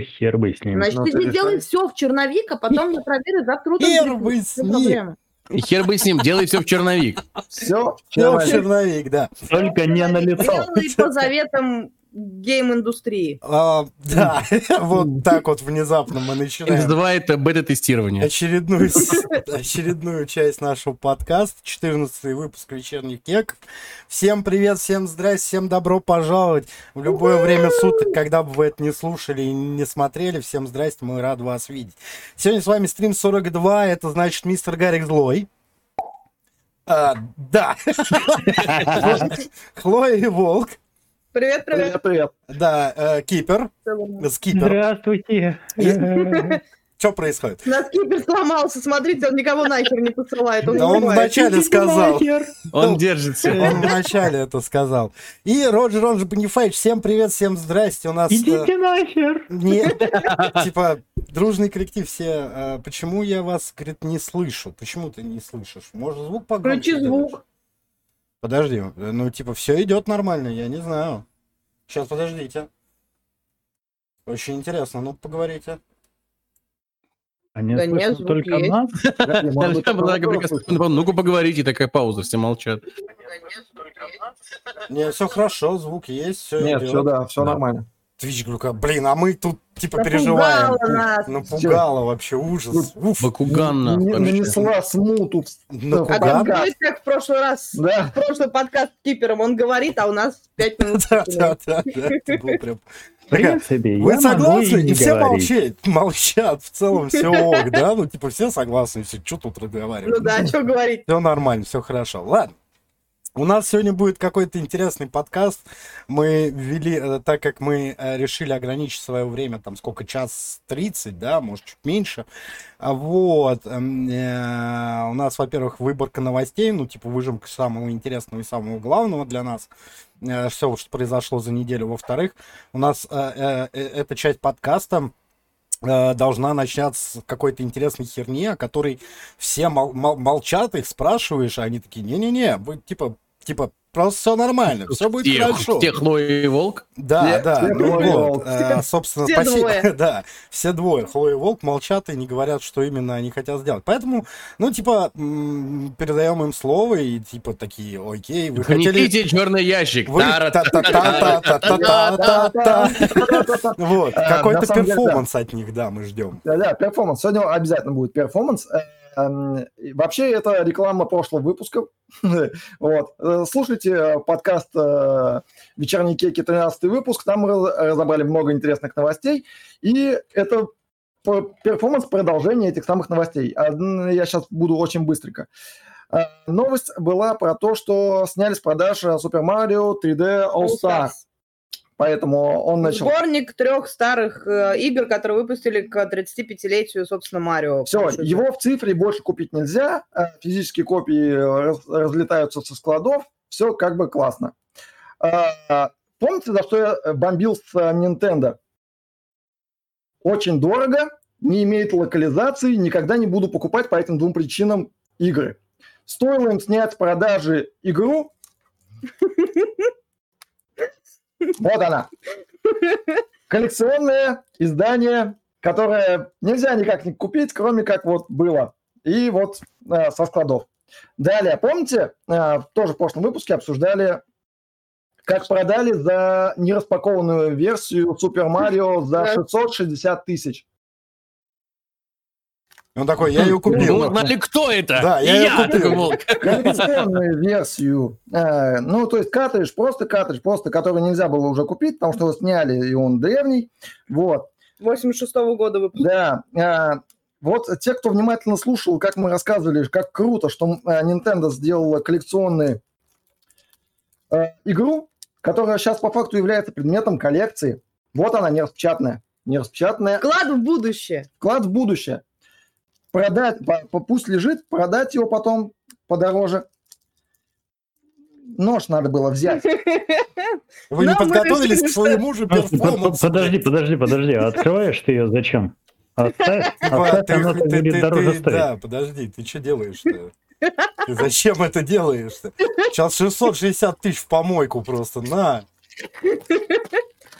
Хер бы с ним. Значит, Ну, ты ты не делай решай. все в черновик, а потом я проверю завтра утром. Хер бы с ним. хер бы с ним, делай все в черновик. Все, Ну, черновик, да. Только не на лицо. Делай по заветам гейм-индустрии. А, да, вот так вот внезапно мы начинаем называет бета-тестирование. очередную, очередную часть нашего подкаста, 14 выпуск вечерних кеков. Всем привет, всем здрасте, всем добро пожаловать в любое время суток, когда бы вы это не слушали и не смотрели. Всем здрасте, мы рады вас видеть. Сегодня с вами стрим 42, это значит мистер Гарик Злой. А, да. Хлоя и Волк. Привет, привет. Привет, привет. Да, э, Кипер. Скипер. Здравствуйте. Что происходит? На скипер сломался, смотрите, он никого нахер не посылает. Он Да он вначале сказал. Он Ну, держится. Он вначале это сказал. И Роджер, он же Бонифейдж. Всем привет, всем здрасте. У нас... э, Идите нахер. Нет, типа, дружный коллектив все. э, Почему я вас, говорит, не слышу? Почему ты не слышишь? Может, звук погромче Включи звук. Подожди, ну, типа, все идет нормально, я не знаю. Сейчас, подождите. Очень интересно, ну, поговорите. Они Да нет, только есть. нас. Ну-ка поговорите, такая пауза, все молчат. Не, все хорошо, звук есть, все Нет, все, да, все нормально. Твич, говорю, блин, а мы тут, типа, Напугала переживаем. нас. Напугало вообще, ужас. Уф, Бакуганна. Нанесла смуту. А там будет как в прошлый раз, Да. в прошлый подкаст с кипером, он говорит, а у нас пять минут. Да, да, да, да, это было прям... В принципе, Вы согласны? и И все молчат, молчат, в целом все ок, да? Ну, типа, все согласны, все, что тут Ну разговаривать? да, что говорить. Все нормально, все хорошо. Ладно. У нас сегодня будет какой-то интересный подкаст. Мы ввели, э, так как мы э, решили ограничить свое время, там сколько, час 30, да, может, чуть меньше. А Вот. эм, э, У нас, во-первых, выборка новостей, ну, типа, выжимка самого интересного и самого главного для нас. Все, что произошло за неделю. Во-вторых, у нас эта часть подкаста должна начаться с какой-то интересной херни, о которой все мол- мол- молчат, их спрашиваешь, а они такие, не-не-не, вы типа, типа, просто все нормально, все будет Те- хорошо. Те Хлоя и Волк. Да, Все- да, ну вот, волк. э, собственно, Все спасибо. двое. Да, все двое, Хлоя и Волк, молчат и не говорят, что именно они хотят сделать. Поэтому, ну, типа, м, передаем им слово и, типа, такие, окей, вы хотели... Несите черный ящик. Вы. Вот, А, какой-то перформанс от них, да, мы ждем. Да, да, перформанс. Сегодня обязательно будет перформанс. Эм, Вообще, это реклама прошлого выпуска. Вот. Э, Слушайте э, подкаст э, «Вечерние кеки», 13 выпуск. Там мы раз- разобрали много интересных новостей. И это перформанс продолжения этих самых новостей. Я сейчас буду очень быстренько. Новость была про то, что сняли с продаж Super Mario 3D All Star. Поэтому он начал... Сборник трех старых э, игр, которые выпустили к 35-летию, собственно, Марио. Все, его в цифре больше купить нельзя, э, физические копии раз- разлетаются со складов, все как бы классно. А, Помните, за что я э, бомбил с э, Nintendo? Очень дорого, не имеет локализации, никогда не буду покупать по этим двум причинам игры. Стоило им снять с продажи игру, вот она. Коллекционное издание, которое нельзя никак не купить, кроме как вот было. И вот э, со складов. Далее, помните, э, тоже в прошлом выпуске обсуждали, как продали за нераспакованную версию Супер Марио за Да. 660 тысяч. Он такой, я ее Ну, купил. узнали, кто это? Да, я я купил. такой Волк. коллекционную версию. Э, ну, то есть картридж, просто картридж, просто который нельзя было уже купить, потому что его сняли, и он древний. Вот. 86-го года выпуска. Да. э, вот те, кто внимательно слушал, как мы рассказывали, как круто, что э, Nintendo сделала коллекционную э, игру, которая сейчас по факту является предметом коллекции. Вот она, нераспечатанная. Нераспечатанная. Вклад в будущее. Вклад в будущее. Продать, пусть лежит, продать его потом подороже. Нож надо было взять. Вы не подготовились решили, к своему же перформансу. Подожди, подожди, подожди. А открываешь ты ее зачем? Оставь, Типа, оставь, она будет дороже стоить. Да, подожди, ты что делаешь-то? Ты зачем это делаешь-то? Сейчас 660 тысяч в помойку просто, на.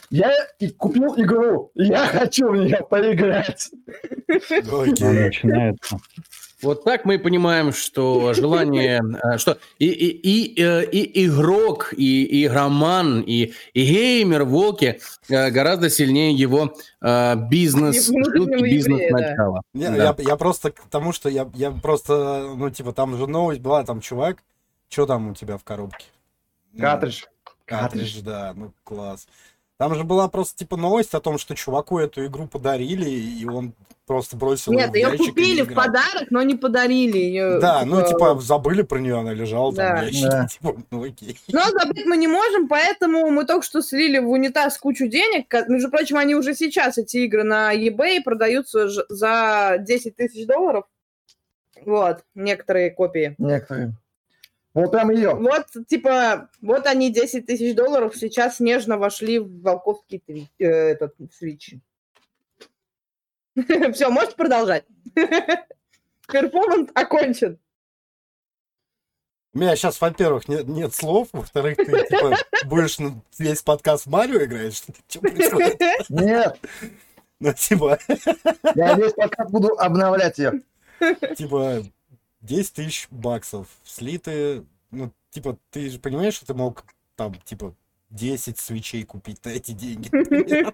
Я купил игру. Я хочу в нее поиграть. Начинается. Вот так мы понимаем, что желание, э, что и, и, и, э, и игрок, и, и игроман, и, и геймер Волки э, гораздо сильнее его бизнес, бизнес начала. Не, Да. я, я просто к тому, что я, я просто, ну, типа, там же новость была, там, чувак, что там у тебя в коробке? Картридж. Картридж, да, ну, класс. Там же была просто, типа, новость о том, что чуваку эту игру подарили, и он просто бросил Нет, в ее купили в подарок, но не подарили ее. Да, ну, типа, забыли про нее, она лежала там Да. в ящике, Да. типа, ну, окей. Но забыть мы не можем, поэтому мы только что слили в унитаз кучу денег. Между прочим, они уже сейчас, эти игры, на eBay продаются за 10 тысяч долларов. Вот, некоторые копии. Некоторые. Вот прям ее. Вот, типа, вот они 10 тысяч долларов сейчас нежно вошли в волковский тви- э, этот свич. Все, можете продолжать. Перформанс окончен. У меня сейчас, во-первых, нет, нет слов, во-вторых, ты, типа, будешь весь подкаст в Марио играешь, что, что происходит? Нет, Ну, типа, я весь пока буду обновлять ее. типа, 10 тысяч баксов слиты, ну, типа, ты же понимаешь, что ты мог там, типа, 10 свечей купить на эти деньги?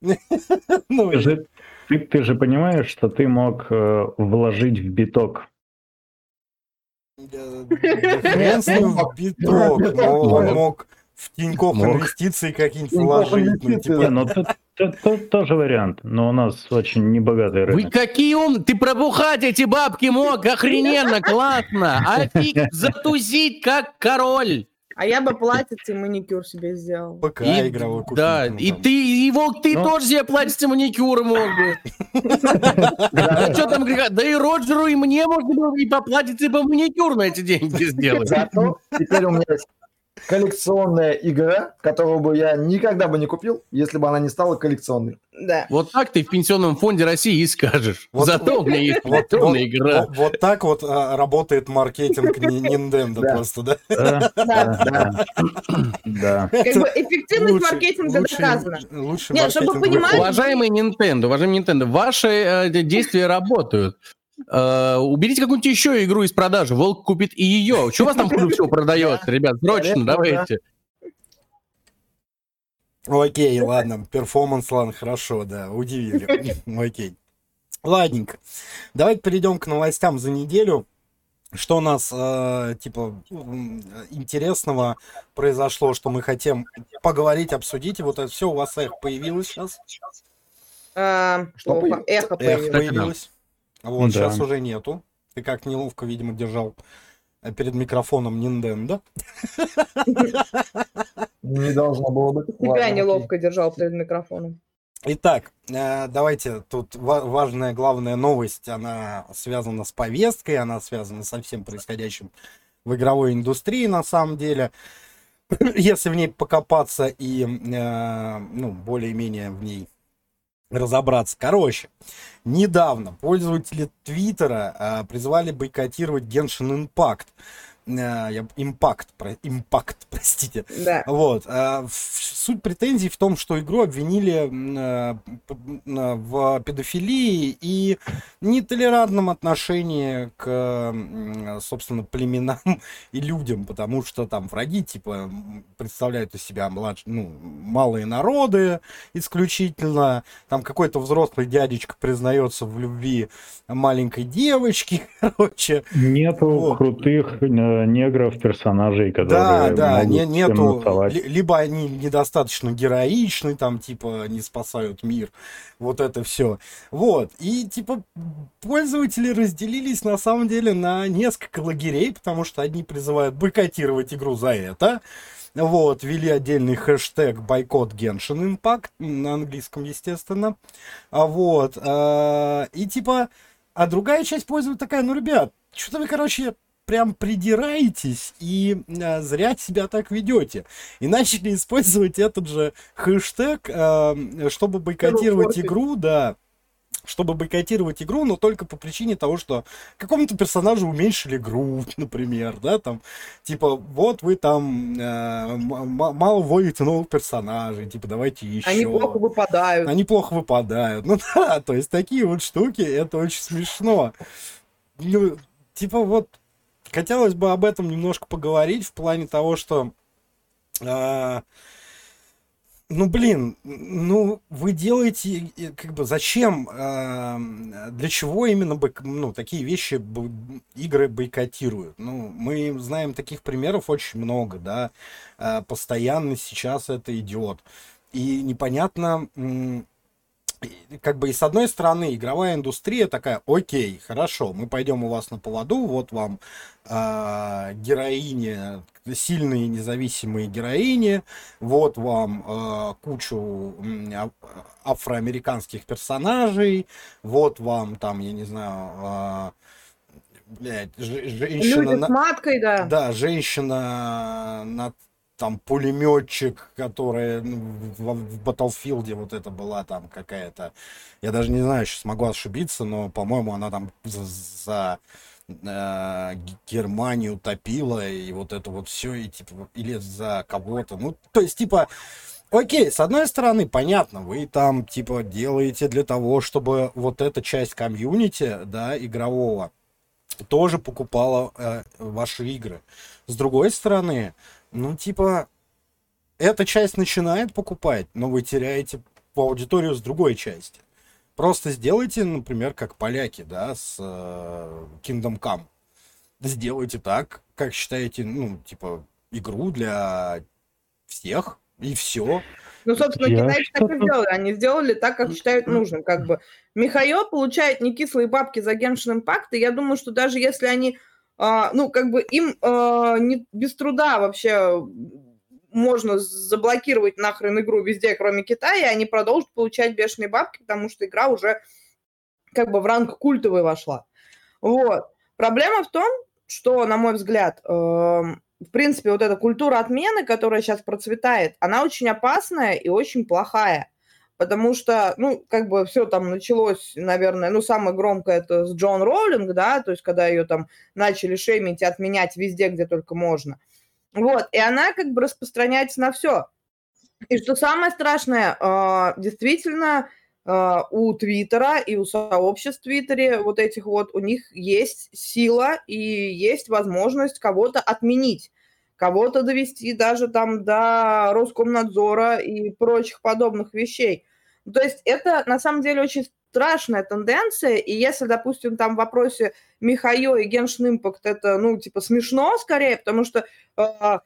Ну, Ты же, ты, ты же понимаешь, что ты мог э, вложить в биток. да хрен с ним в биток, но он мог в Тинькофф инвестиции какие-нибудь вложить, ну, типа, Не, ну тут, тут- тут тоже вариант, но у нас очень небогатый Вы рынок. какие ум... Ты пробухать эти бабки мог, охрененно, классно. А фиг затузить, как король. А я бы платьице и маникюр себе сделал. ПК И- игровой купить. Да, и ты, и Волк, ты Ну. тоже себе платьице маникюр мог бы. Да что там греха? Да и Роджеру, и мне можно было и по платьице, и по маникюр на эти деньги сделать. Зато теперь у меня есть коллекционная игра, которую бы я никогда бы не купил, если бы она не стала коллекционной. Да. Вот так ты в Пенсионном фонде России и скажешь. Вот- Зато у меня есть Вот, вот, игра. вот- вот так вот а, работает маркетинг Nintendo Да. просто, да? Да, Да. да. Как бы эффективность маркетинга доказана. Лучший Нет, чтобы ход. Уважаемый Nintendo, уважаемый Nintendo, ваши э, действия работают. Э, уберите какую-нибудь еще игру из продажи. Волк купит и ее. Что у вас там хуже всего продается, ребят? Срочно, давайте. Окей, ладно, перформанс, ладно, хорошо, да, удивили. Окей. Ладненько. Давайте перейдем к новостям за неделю. Что у нас, э, типа, интересного произошло, что мы хотим поговорить, обсудить. И вот это все у вас эхо появилось сейчас. А, Что появилось? Эхо Эхо появилось. Да. появилось. Вот, Да. сейчас уже нету. Ты как неловко, видимо, держал э, перед микрофоном Nintendo. Не должно было быть. Тебя неловко держал перед микрофоном. Итак, э, давайте, тут ва- важная, главная новость, она связана с повесткой, она связана со всем происходящим в игровой индустрии, на самом деле. Если в ней покопаться и, э, ну, более-менее в ней разобраться. Короче, недавно пользователи Твиттера э, призвали бойкотировать Genshin Impact. Э, Impact, про- Impact, простите. Да. Вот. в- Суть претензий в том, что игру обвинили э, в педофилии и нетолерантном отношении к, собственно, племенам и людям, потому что там враги, типа, представляют из себя младш... ну, малые народы исключительно, там какой-то взрослый дядечка признается в любви маленькой девочки, короче, Нету Вот. крутых э, негров-персонажей, Да, которые да, могут не, нету, либо они недостаточно героичны, там, типа, не спасают мир, вот это все. Вот, и, типа, пользователи разделились, на самом деле, на несколько лагерей, потому что одни призывают бойкотировать игру за это, вот, ввели отдельный хэштег бойкот Genshin Impact, на английском, естественно, а вот, э, и, типа, а другая часть пользователей такая, ну, ребят, что-то вы, короче, прям придираетесь и э, зря себя так ведете. И начали использовать этот же хэштег, э, чтобы бойкотировать игру, да. чтобы бойкотировать игру, но только по причине того, что какому-то персонажу уменьшили грудь, например, да, там, типа, вот вы там э, мало вводите новых персонажей, типа, давайте еще. Они плохо выпадают. Они плохо выпадают. Ну да, то есть такие вот штуки, это очень смешно. Ну, типа вот, хотелось бы об этом немножко поговорить в плане того, что э, ну, блин, ну, вы делаете, как бы, зачем, э, для чего именно, бойк- ну, такие вещи, бо- игры бойкотируют? Ну, мы знаем таких примеров очень много, да, э, постоянно сейчас это идет. И непонятно, как бы, и с одной стороны, игровая индустрия такая, окей, хорошо, мы пойдем у вас на поводу, вот вам э, героини, сильные независимые героини, вот вам э, кучу а- афроамериканских персонажей, вот вам там, я не знаю, э, блядь, же- женщина... Люди на- с маткой, да. да, женщина на там пулеметчик, которая ну, в, в Battlefield вот это была там какая-то, я даже не знаю, сейчас могу ошибиться, но по-моему она там за, за, э, Германию топила и вот это вот все и типа или за кого-то, ну то есть типа Окей, с одной стороны, понятно, вы там, типа, делаете для того, чтобы вот эта часть комьюнити, да, игрового, тоже покупала э, ваши игры. С другой стороны, ну, типа, эта часть начинает покупать, но вы теряете аудиторию с другой части. Просто сделайте, например, как поляки, да, с э, Kingdom Come. Сделайте так, как считаете, ну, типа, игру для всех, и все. Ну, собственно, Я китайцы так и сделали. Они сделали так, как считают нужным. Как бы Михаил получает не кислые бабки за Genshin Impact, и я думаю, что даже если они, ну, как бы им а, не, без труда вообще можно заблокировать нахрен игру везде, кроме Китая, и они продолжат получать бешеные бабки, потому что игра уже как бы в ранг культовой вошла. Вот. Проблема в том, что, на мой взгляд, эм, в принципе, вот эта культура отмены, которая сейчас процветает, она очень опасная и очень плохая. Потому что, ну, как бы все там началось, наверное, ну, самое громкое это с Джон Роулинг, да, то есть когда ее там начали шеймить и отменять везде, где только можно. Вот, и она как бы распространяется на все. И что самое страшное, э, действительно, э, у Твиттера и у сообществ в Твиттере вот этих вот, у них есть сила и есть возможность кого-то отменить, кого-то довести даже там до Роскомнадзора и прочих подобных вещей. Ну, То есть это на самом деле очень страшная тенденция, и если, допустим, там в вопросе Михаил и Genshin Impact это, ну, типа, смешно скорее, потому что, э,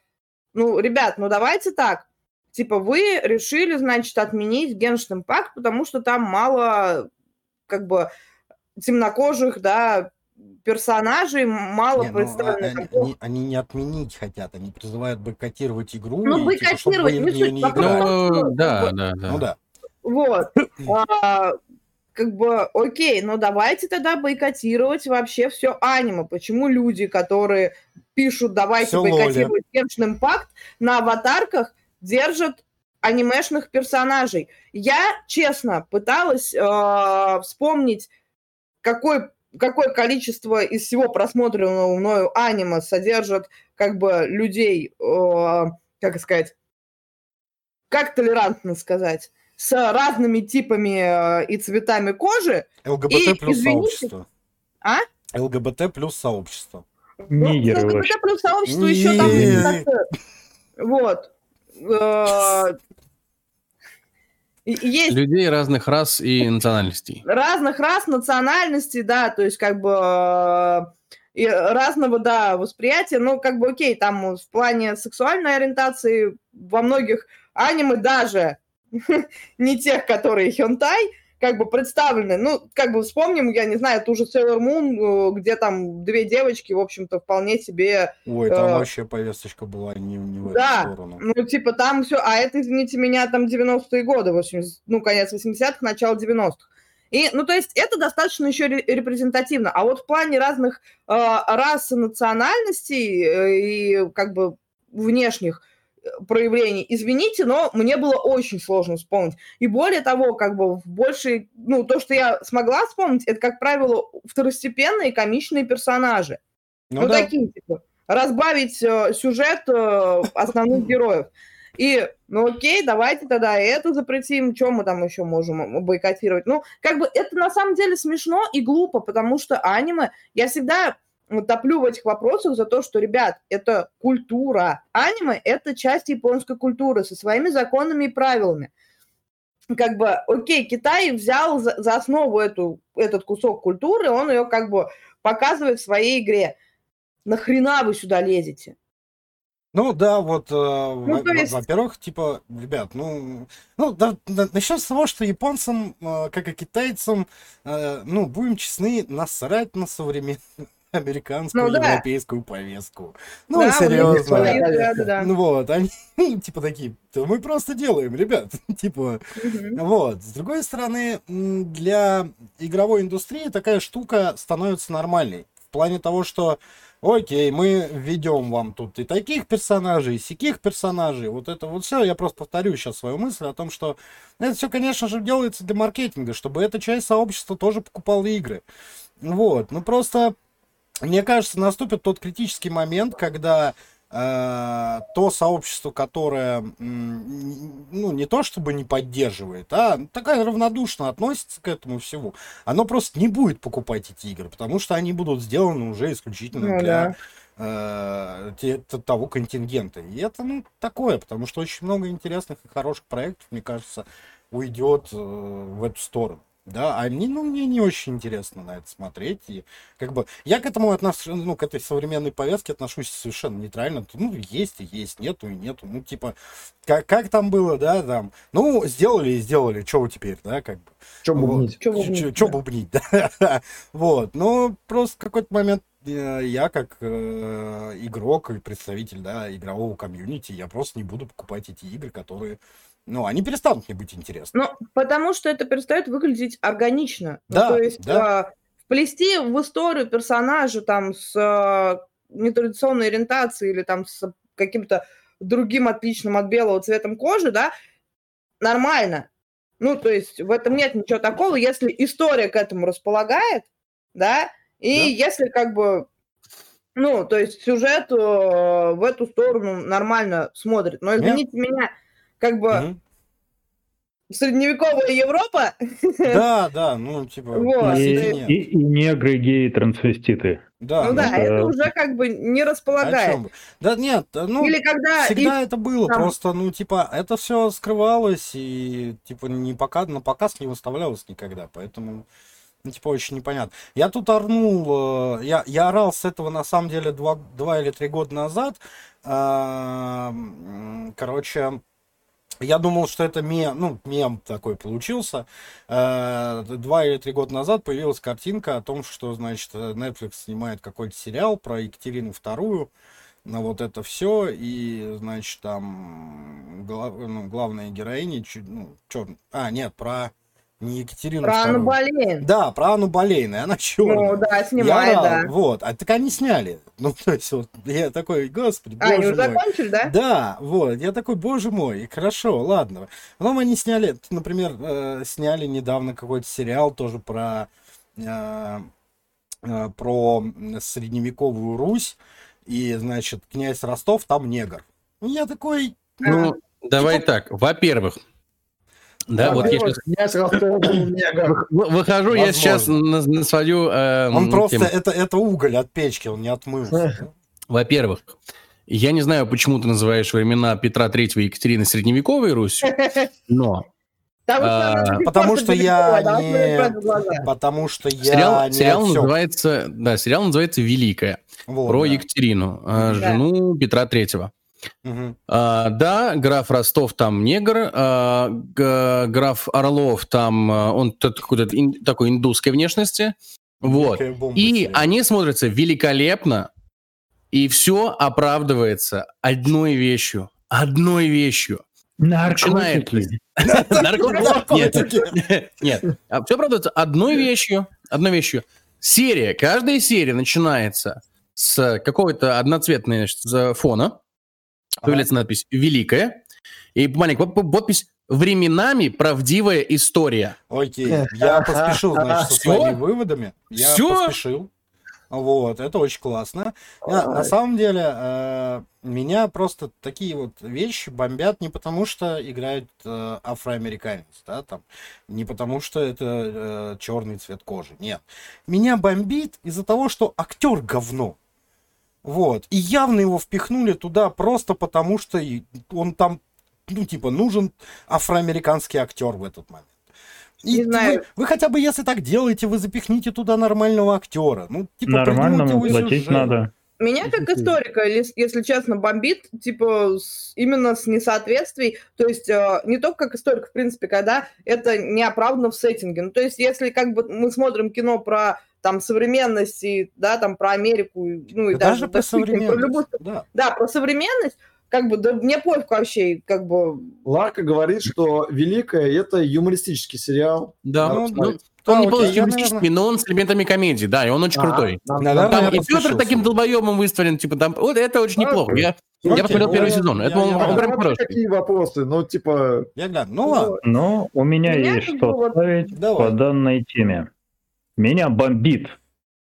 ну, ребят, ну, давайте так, типа, вы решили, значит, отменить Genshin Impact, потому что там мало, как бы, темнокожих, да, персонажей, мало Не, ну, а- представлено. они, они- они не отменить хотят, они призывают бойкотировать игру. Ну, и, типа, чтобы бойкотировать, не в нее суть не играли. Ну, Ну, да, да, да. Ну да. Вот. А, как бы, окей, но давайте тогда бойкотировать вообще все аниме. Почему люди, которые пишут «давайте бойкотировать Genshin Impact», на аватарках держат анимешных персонажей? Я, честно, пыталась э, вспомнить, какой, какое количество из всего просмотренного мною аниме содержит как бы людей, э, как сказать, как толерантно сказать, с разными типами э, и цветами кожи. ЛГБТ И, плюс извините, сообщество. а? ЛГБТ плюс сообщество. Нигеры ну, вообще. ЛГБТ плюс сообщество еще там... Вот. Э, Есть Людей разных рас и национальностей. разных рас, национальностей, да, то есть как бы э, и разного, да, восприятия, ну, как бы окей, там в плане сексуальной ориентации во многих аниме даже не тех, которые хентай, как бы представлены. Ну, как бы вспомним, я не знаю, ту же Sailor Moon, э, где там две девочки, в общем-то, вполне себе Ой, там Э, вообще повесточка была не, не в Да. эту сторону. Ну, типа, там все... А это, извините меня, там 90-е годы, 80, ну, конец 80-х, начало 90-х. И, ну, то есть это достаточно еще ре- репрезентативно. А вот в плане разных э, рас и национальностей э, и как бы внешних, проявлений. Извините, но мне было очень сложно вспомнить. И более того, как бы в большей... Ну, то, что я смогла вспомнить, это, как правило, второстепенные комичные персонажи. Ну, Ну, да. такие, типа, разбавить э, сюжет э, основных героев. И, ну окей, давайте тогда это запретим, что мы там еще можем бойкотировать. Ну, как бы это на самом деле смешно и глупо, потому что аниме, я всегда топлю в этих вопросах за то, что, ребят, это культура. Аниме – это часть японской культуры со своими законами и правилами. Как бы, окей, Китай взял за, за основу эту, этот кусок культуры, он ее как бы показывает в своей игре. Нахрена вы сюда лезете? Ну да, вот, э, во- то есть- во-первых, типа, ребят, ну, ну да, да, начнем с того, что японцам, э, как и китайцам, э, ну, будем честны, насрать на современную американскую, Ну да. европейскую повестку. Ну, Да, серьезно. свои взгляды, да. Ну вот, они типа такие, «Да мы просто делаем, ребят, типа, Мгм. вот. С другой стороны, для игровой индустрии такая штука становится нормальной. В плане того, что окей, мы введем вам тут и таких персонажей, и сяких персонажей. Вот это вот все. Я просто повторю сейчас свою мысль о том, что это все, конечно же, делается для маркетинга, чтобы эта часть сообщества тоже покупала игры. Вот. Ну просто, мне кажется, наступит тот критический момент, когда э, то сообщество, которое, ну, не то чтобы не поддерживает, а такая равнодушно относится к этому всему, оно просто не будет покупать эти игры, потому что они будут сделаны уже исключительно Ну для э, те- т- того контингента. И это, ну, такое, потому что очень много интересных и хороших проектов, мне кажется, уйдет э, в эту сторону. Да, а мне, ну, мне не очень интересно на это смотреть. И как бы я к этому отношусь, ну, к этой современной повестке отношусь совершенно нейтрально. Ну, есть и есть, нету и нету. Ну, типа, как, как там было, да, там, ну, сделали и сделали, что теперь, да, как бы. Вот. бубнить? Чё бубнить, Чё да. бубнить, да. Вот, ну, просто в какой-то момент э, я как э, игрок и представитель, да, игрового комьюнити, я просто не буду покупать эти игры, которые, ну, они перестанут мне быть интересны. Ну, потому что это перестает выглядеть органично. Ну, Да, то есть да. а, вплести в историю персонажа там с а, нетрадиционной ориентацией или там с каким-то другим отличным от белого цветом кожи, да, нормально. Ну, то есть в этом нет ничего такого, если история к этому располагает, да, и Да. если как бы, ну, то есть сюжет э, в эту сторону нормально смотрит. Но извините меня, как бы Мгм. средневековая Европа, Да, да, ну, типа, Вот. И, и- и негры, геи, трансвеститы. да, ну да, это- это уже как бы не располагает. вы? Да нет, ну, Или когда Всегда их- это было, там- просто, ну, типа, это все скрывалось и, типа, не пока, на показ не выставлялось никогда, поэтому, ну, типа, очень непонятно. Я тут орнул, э, я, я орал с этого, на самом деле, два, два или три года назад, А, м, короче, я думал, что это мем, ну, мем такой получился. Э, Два или три года назад появилась картинка о том, что, значит, э, Netflix снимает какой-то сериал про Екатерину Вторую, на вот это все, и, значит, там глав- ну, главная героиня, ну, чё- а, нет, про не Екатерину Про Анну. Болейн. Да, про Анну Болейн, и она черная. Ну да, Я снимает, орал, да. Вот, а так они сняли. Ну, то есть, вот, я такой, господи, А, они уже мой. закончили, да? Да, вот, я такой, боже мой, и хорошо, ладно. Потом они сняли, например, э, сняли недавно какой-то сериал тоже про, э, э, про средневековую Русь, и, значит, князь Ростов там негр. Я такой, Ну, давай так. Во-первых, да, вот я сейчас князь выхожу, я сейчас свою э, он просто, это, это уголь от печки, он не отмылся. Во-первых, я не знаю, почему ты называешь времена Петра Третьего и Екатерины средневековой Русью, но Потому что, она А, потому что я не-. Потому что я сериал, называется, да, сериал называется «Великая» про. Екатерину, э, жену Петра Третьего. А, да, граф Ростов там негр, а, г- граф Орлов там, а, он т- какой-то ин- такой индусской внешности. Вот. И они смотрятся великолепно, и все оправдывается одной вещью. Одной вещью. Наркотики. Наркотики. Нет, нет. Все оправдывается одной вещью. Одной вещью. Серия. Каждая серия начинается с какого-то одноцветного фона. Появляется надпись «Великая», и маленькая под- подпись «Временами правдивая история». Окей, я поспешил, значит, со своими выводами. Я Всё? поспешил. Вот, это очень классно. На, на самом деле, э, меня просто такие вот вещи бомбят не потому, что играет э, афроамериканец, да, там, не потому, что это черный цвет кожи, нет. Меня бомбит из-за того, что актер говно. Вот. И явно его впихнули туда просто потому, что он там, ну, типа, нужен афроамериканский актер в этот момент. И Не знаю. Вы, вы хотя бы, если так делаете, вы запихните туда нормального актера. Ну, типа, Нормальному платить сюжет. надо. Меня как историка, ес- если честно, бомбит, типа, с- именно с несоответствий, то есть э, не только как историк, в принципе, когда это неоправданно в сеттинге. Ну, то есть если как бы мы смотрим кино про там современность и, да, там про Америку, ну и Да даже даже про допустим, про любую- современность. Да. да, про современность, как бы, да мне пофиг вообще, как бы, Ларка говорит, что «Великая» — это юмористический сериал. Да, ну. Да, он не окей, полностью я, юмористический, наверное- но он с элементами комедии, да, и он очень Ага, крутой. Наверное, нам- Там я и Петр таким долбоебом выстроен, типа там, вот это очень Окей. неплохо. Я, Окей, я посмотрел ну, первый я- сезон, я- это он, я- он А прям хороший. какие вопросы? Ну, типа... Я гляну. Ну ладно, Ну, у меня Меня есть что бы вот- ставить давай. по данной теме. Меня бомбит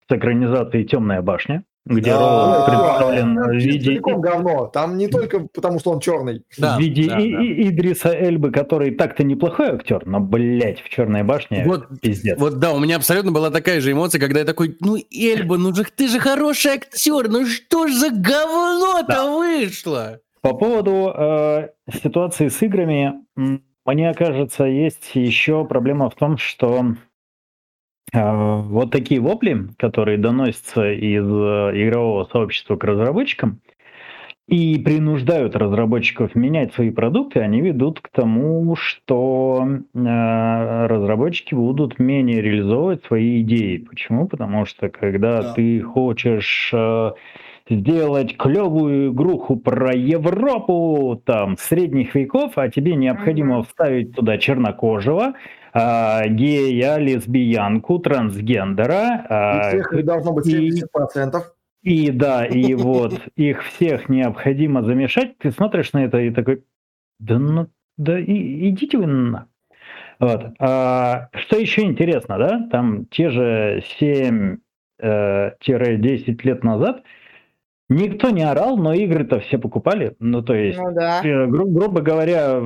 с экранизацией «Темная башня», где Да. Роуз представлен Там в виде, говно. Там не только потому, что он черный. Да, в виде да, И- да. И- Идриса Эльбы, который так-то неплохой актер, но, блядь, в «Черной башне» Вот, пиздец. вот да, у меня абсолютно была такая же эмоция, когда я такой, ну, Эльба, ну же ты же хороший актер, ну что ж за говно-то вышло? По поводу э, ситуации с играми, мне кажется, есть еще проблема в том, что вот такие вопли, которые доносятся из э, игрового сообщества к разработчикам и принуждают разработчиков менять свои продукты, они ведут к тому, что э, разработчики будут менее реализовывать свои идеи. Почему? Потому что когда Да. ты хочешь э, сделать клевую игруху про Европу там средних веков, а тебе необходимо Мгм. вставить туда чернокожего, а, гея, лесбиянку, трансгендера. И а, всех их должно быть и- 70%. и да, и вот их всех необходимо замешать. Ты смотришь на это и такой, да ну, да и, идите вы на. Вот. А, что еще интересно, да? Там те же 7-10 лет назад никто не орал, но игры-то все покупали. Ну, то есть, ну да. э, гру- грубо говоря,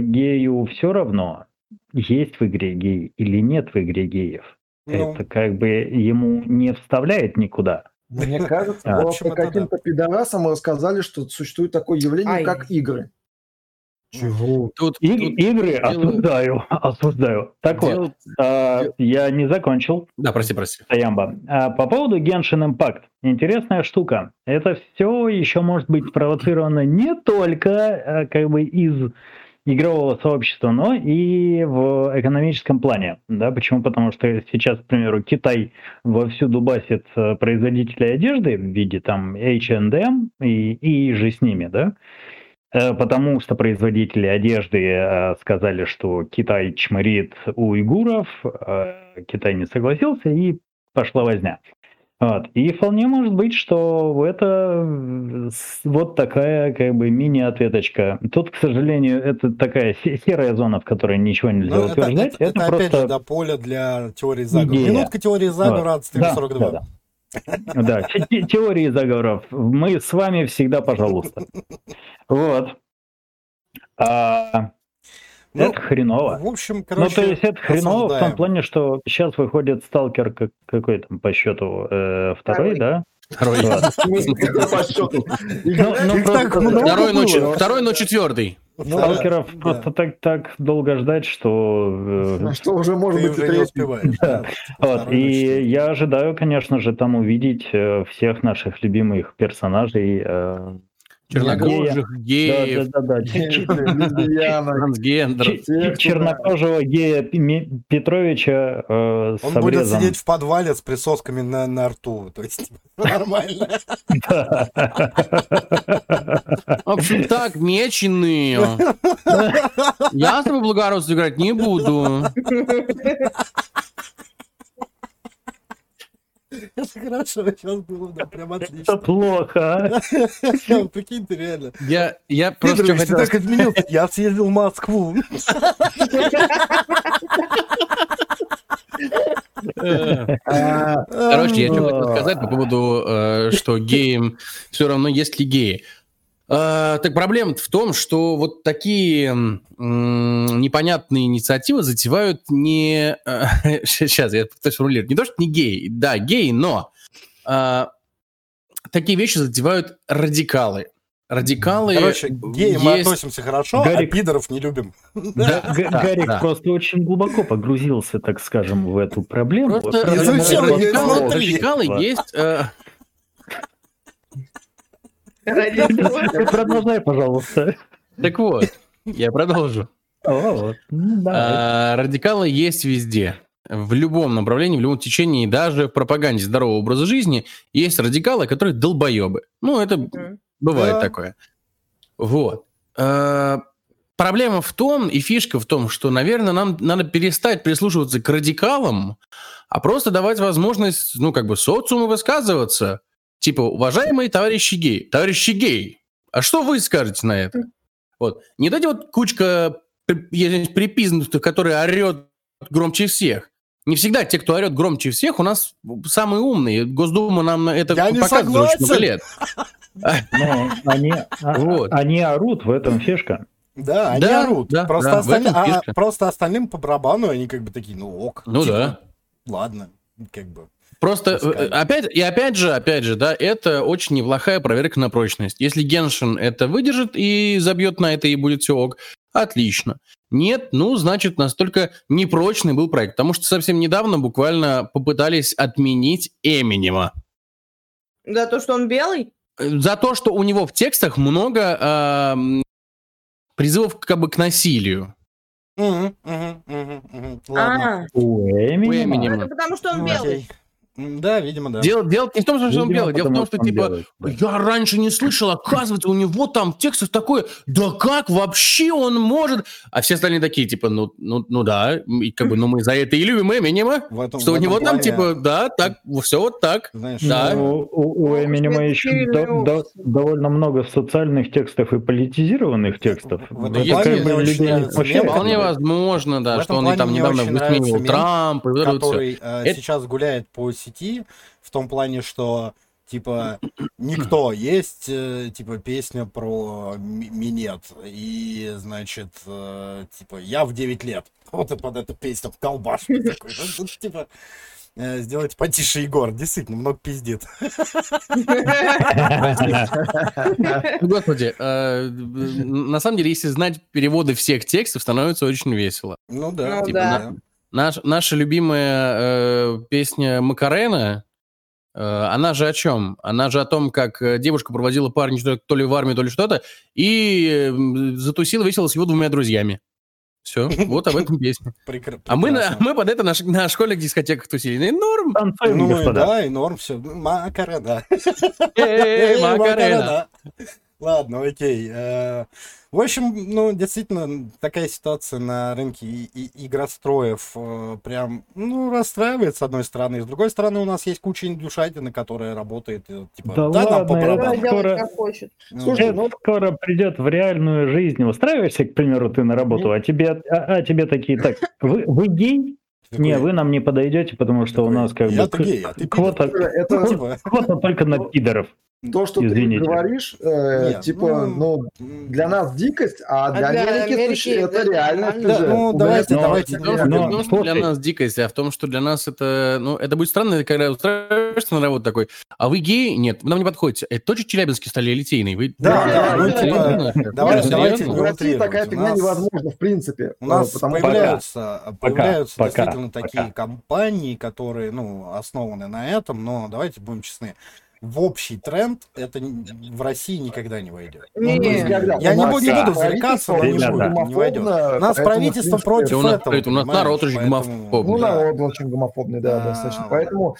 гею все равно, есть в игре гей или нет в игре геев. Ну, Это как бы ему не вставляет никуда. Мне кажется, А, просто каким-то пидорасам рассказали, что существует такое явление, Ай. как игры. Чего? Тут, И- тут игры дело- осуждаю, осуждаю. Так вот, дело- а, я не закончил, Да, прости, прости. Таямба. А, по поводу Genshin Impact. Интересная штука. Это все еще может быть спровоцировано не только а, как бы из игрового сообщества, но и в экономическом плане. Да, почему? Потому что сейчас, к примеру, Китай вовсю дубасит э, производителей одежды в виде там H&M и, и же с ними, да, Э, потому что производители одежды э, сказали, что Китай чморит уйгуров, э, Китай не согласился, и пошла возня. Вот. И вполне может быть, что это э, вот такая как бы мини-ответочка. Тут, к сожалению, это такая се- серая зона, в которой ничего нельзя ну, это, утверждать. это- это опять просто... же до поля для теории заговора. идея. Минутка теории заговора от Да, 42. да, да. Да, те- теории заговоров. Мы с вами всегда, пожалуйста. Вот. А, Ну, это хреново. В общем, Ну, короче, то есть это хреново в том осуждаем. плане, что сейчас выходит сталкер как, какой там по счету э, второй, Второй. да? Второй. Вот. По счету. Ну, ну, второй, но четвертый. Да, Сталкеров да. просто так, так долго ждать, что... э, Что уже может Ты быть уже не успеваешь. Да. да. Вот, Второй, и я ожидаю, конечно же, там увидеть э, всех наших любимых персонажей. Чернокожих, геев, Да, да, да, Лесбияна. трансгендеров. Чернокожего гея Петровича э, Он будет сидеть в подвале с присосками на, на рту. То есть нормально. В общем, так, меченые. Я с тобой благородство играть не буду. Это хорошо, сейчас было, да, прям Это отлично. плохо, а? Прикинь, ты реально. Я, я просто что Пидорович, ты хотел так изменился. Я съездил в Москву. Короче, я что хотел сказать по поводу, э, что геям все равно есть ли геи. Э, Так проблема в том, что вот такие м, непонятные инициативы затевают не... Сейчас, я пытаюсь формулировать. Не то, что не геи. Да, геи, но э, такие вещи затевают радикалы. Радикалы... Короче, геям мы относимся хорошо, Гарик. а пидоров не любим. Да, Г- да, Гарик да. просто очень глубоко погрузился, так скажем, в эту проблему. Просто изучил радикалы есть... э, Продолжай, пожалуйста. Так вот, я продолжу. Ну. А, радикалы есть везде. В любом направлении, в любом течении, даже в пропаганде здорового образа жизни есть радикалы, которые долбоебы. Ну, это бывает такое. Вот. А, Проблема в том, и фишка в том, что, наверное, нам надо перестать прислушиваться к радикалам, а просто давать возможность, ну, как бы, социуму высказываться. Типа, уважаемые товарищи геи, товарищи геи, а что вы скажете на это? Вот. Не дайте вот кучка припизнутых, которые орет громче всех. Не всегда те, кто орет громче всех, у нас самые умные. Госдума нам это Я показывает уже очень много лет. Но они, а- Вот. они орут, в этом фишка. Да, они Да, орут. да, просто, да, а, просто остальным по барабану они как бы такие, ну ок. Ну типа, да. Ладно, как бы. Просто Пускай. э, опять и опять же, опять же, да, это очень неплохая проверка на прочность. Если Геншин это выдержит и забьет на это и будет все ок, отлично. Нет, ну значит настолько непрочный был проект, потому что совсем недавно буквально попытались отменить Эминема. Да, то, что он белый? За то, что у него в текстах много ам, призывов как бы к насилию. Мгм, мгм, мгм, мгм. Ладно. А, У Эминема? Эминема. это потому, что он Ну, белый. Да, видимо, да. Дело, дело не в том, что он Видимо, белый, дело в том, что он типа белый, да. Я раньше не слышал, оказывается, у него там текстов такое, да как вообще он может? А все остальные такие, типа, ну, ну, ну да, и как бы, ну мы за это и любим Эминема, В этом- что в у этом него там, плане, типа, да, так, все вот так. Знаешь, Да. Ну, у, у Эминема еще до- до- довольно много социальных текстов и политизированных текстов. В этом Это плане как мне бы очень людей не смущает. Вполне возможно, да, что он там недавно высмеивал вот вот всё. который э, Это- сейчас гуляет по сети в том плане, что типа никто есть э, типа песня про ми- минет. И значит э, типа я в 9 лет. Вот и под эту песню колбаш такой Ну, типа э, сделайте потише Егор. Действительно много пиздит. Ну, Господи, на самом деле, если знать переводы всех текстов, становится очень весело. ну да Наш, наша любимая э, песня Макарена, э, она же о чем? Она же о том, как э, девушка проводила парня что- то ли в армию, то ли что-то, и э, затусила весело с его двумя друзьями. Все, вот об этом песня. Прекра- А мы, на, мы под это на, на школьных дискотеках тусили. Ну, Норм. Танцуем, ну и господа. да и норм все Макарена Эй, Эй, Макарена. Ладно, окей. Э, В общем, ну, действительно, такая ситуация на рынке и- и- игростроев э, прям, ну, расстраивает, с одной стороны. С другой стороны, у нас есть куча индюшатины, которая работает, э, типа, Да да, нам по ладно, барабану. делать, скоро-. Ну, Слушай, Это скоро придет в реальную жизнь. Устраиваешься, к примеру, ты на работу, а тебе, а, а тебе такие, так, вы, вы гей? такой, Не, вы нам не подойдете, потому что у такой, нас как бы гей, а ты квота, Это Типа, квота только на пидоров. То, что Извините. ты говоришь, э, Нет, типа, ну, ну, для нас дикость, а для, для Америки, Америки это это реально нормально. сюжет. Да, ну, У давайте, меня- давайте. Но- что- в том, что для нас дикость, а в том, что для нас это, ну, это будет странно, когда устраиваешься на работу такой, а вы геи? Нет, вы нам не подходите. Это точно Челябинске стали элитейные? Вы Да, да, ну, серьезно? типа, давайте- давайте В России такая фигня нас- невозможна, в принципе. У нас э, потому появляются, появляются Пока, действительно пока. такие компании, которые, ну, основаны на этом, но давайте будем честны. В общий тренд это в России никогда не войдет. Не, Ну, есть, Я не буду- не буду зарекаться, но не будет, не войдет. гомофобно, У нас правительство против у нас- этого. у нас народ очень гомофобный. Ну, народ очень гомофобный, да, Да, достаточно. Поэтому,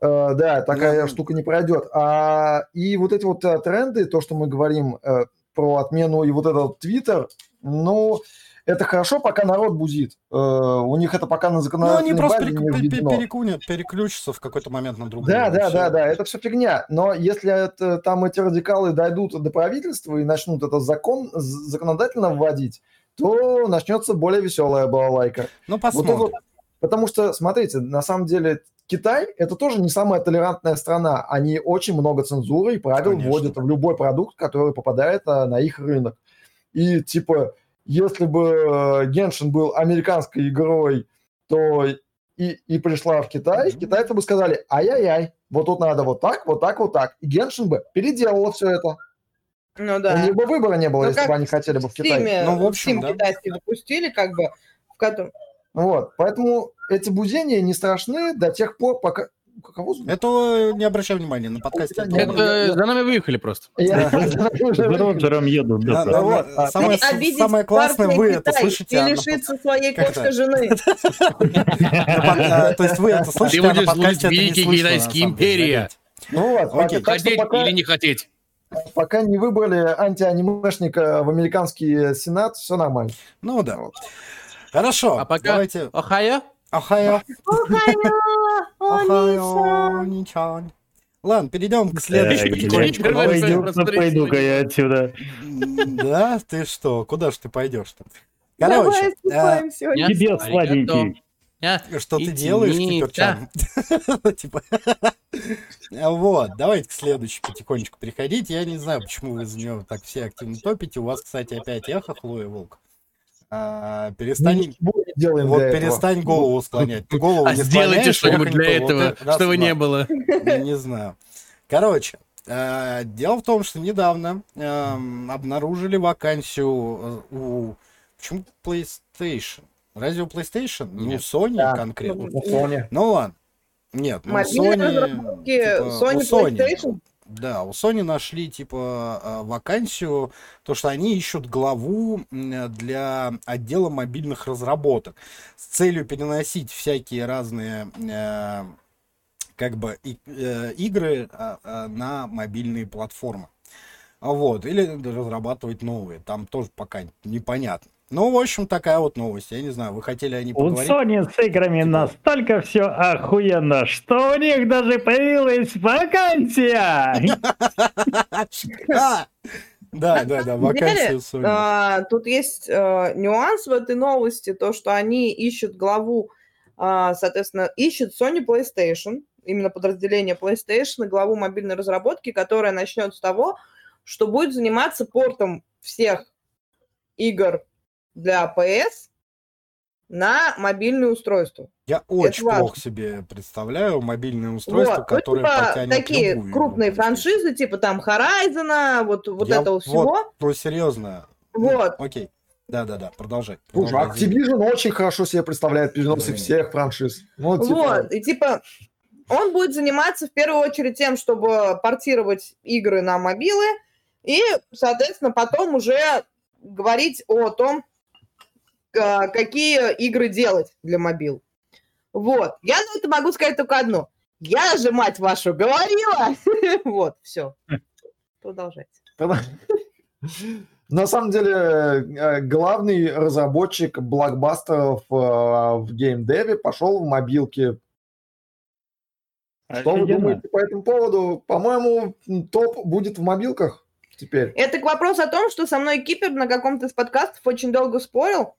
э, да, такая Ну, штука не пройдет. А, и вот эти вот э, тренды, то, что мы говорим э, про отмену и вот этот Твиттер, ну, это хорошо, пока народ бузит. Э, у них это пока на Ну, они законодательной просто базе перек- не перекунят- переключатся в какой-то момент на другую. Да, да, всё. да, да, это все фигня. Но если это, там эти радикалы дойдут до правительства и начнут это закон законодательно вводить, то начнется более веселая балалайка. Ну, Вот посмотрим. это вот- потому что, смотрите, на самом деле Китай это тоже не самая толерантная страна. Они очень много цензуры и правил Конечно. вводят в любой продукт, который попадает а, на их рынок. И типа, если бы э, Геншин был американской игрой, то и, и пришла в Китай, китайцы бы сказали, ай-яй-яй, вот тут надо вот так, вот так, вот так. И Геншин бы переделала все это. Ну У да. них бы выбора не было, Ну, если бы они хотели бы в Китай. Steam, Ну, в общем, Steam да. китайский запустили, как бы, в котором... Вот, поэтому эти бузения не страшны до тех пор, пока... Кого зовут? Это не обращай внимания, на подкасте. Это- я- за нами выехали просто. За Роджером едут. А, Самое, классное, вы это слышите. И а лишиться своей кошка жены. а, То есть вы это слышите, а на подкасте это не слышно, империя. Ну вот, Хотеть или не хотеть? пока не выбрали антианимешника в американский сенат, все нормально. Ну да. Хорошо, А пока- давайте. Охайо? Ахайо. Ахайо, Охайо, ничего. Ладно, перейдем к Так, следующему. Пойду-ка я отсюда. Да, ты что? Куда ж ты пойдешь-то? Давай Короче? Тебе Аригато. сладенький. Что ты делаешь, киперчан? Типа. Вот, давайте к следующей потихонечку переходить. Я не знаю, почему вы за нее так все активно топите. У вас, кстати, опять эхо, Хлоя Волк. А, Перестань, не делаем вот для этого. перестань голову склонять. Ты голову А не сделайте что-нибудь для то. Вот этого, это раз, чтобы не было. Я не знаю. Короче, э, дело в том, что недавно эм, обнаружили вакансию э, у... Почему PlayStation? Разве у PlayStation? Не у Sony Да. конкретно? На Sony. Ну ладно. Нет, ну Мобильные Sony... типа, Sony Sony, PlayStation? Да, у Sony нашли типа э, вакансию, то что они ищут главу для отдела мобильных разработок с целью переносить всякие разные э, как бы э, игры а, а, на мобильные платформы. Вот, или разрабатывать новые, там тоже пока непонятно. Ну, в общем, такая вот новость. Я не знаю, вы хотели о ней У поговорить? Sony с играми Типа- настолько все охуенно, что у них даже появилась вакансия. А! Да, да, да, вакансия у Sony. А, Тут есть э, нюанс в этой новости, то, что они ищут главу, а, соответственно, ищут Sony PlayStation, именно подразделение PlayStation, и главу мобильной разработки, которая начнет с того, что будет заниматься портом всех игр для PS на мобильное устройство. Я очень важно. плохо себе представляю мобильное устройство, Вот, ну, которое типа, потянет такие любую крупные игру. франшизы, типа там Horizon, вот, вот Я- этого всего. Ну, серьезно. Вот. Окей. Да-да-да, продолжай. Слушай, Продолжай. Activision очень хорошо себе представляет переносы всех франшиз. Ну, типа, Вот, и типа он будет заниматься в первую очередь тем, чтобы портировать игры на мобилы, и, соответственно, потом уже говорить о том, какие игры делать для мобил. Вот. Я на это могу сказать только одно. Я же, мать вашу, говорила! Вот, все. Продолжайте. На самом деле, э, главный разработчик блокбастеров э, в геймдеве пошел в мобилки. Что вы думаете по этому поводу? По-моему, топ будет в мобилках теперь. Это к вопросу о том, что со мной Кипер на каком-то из подкастов очень долго спорил,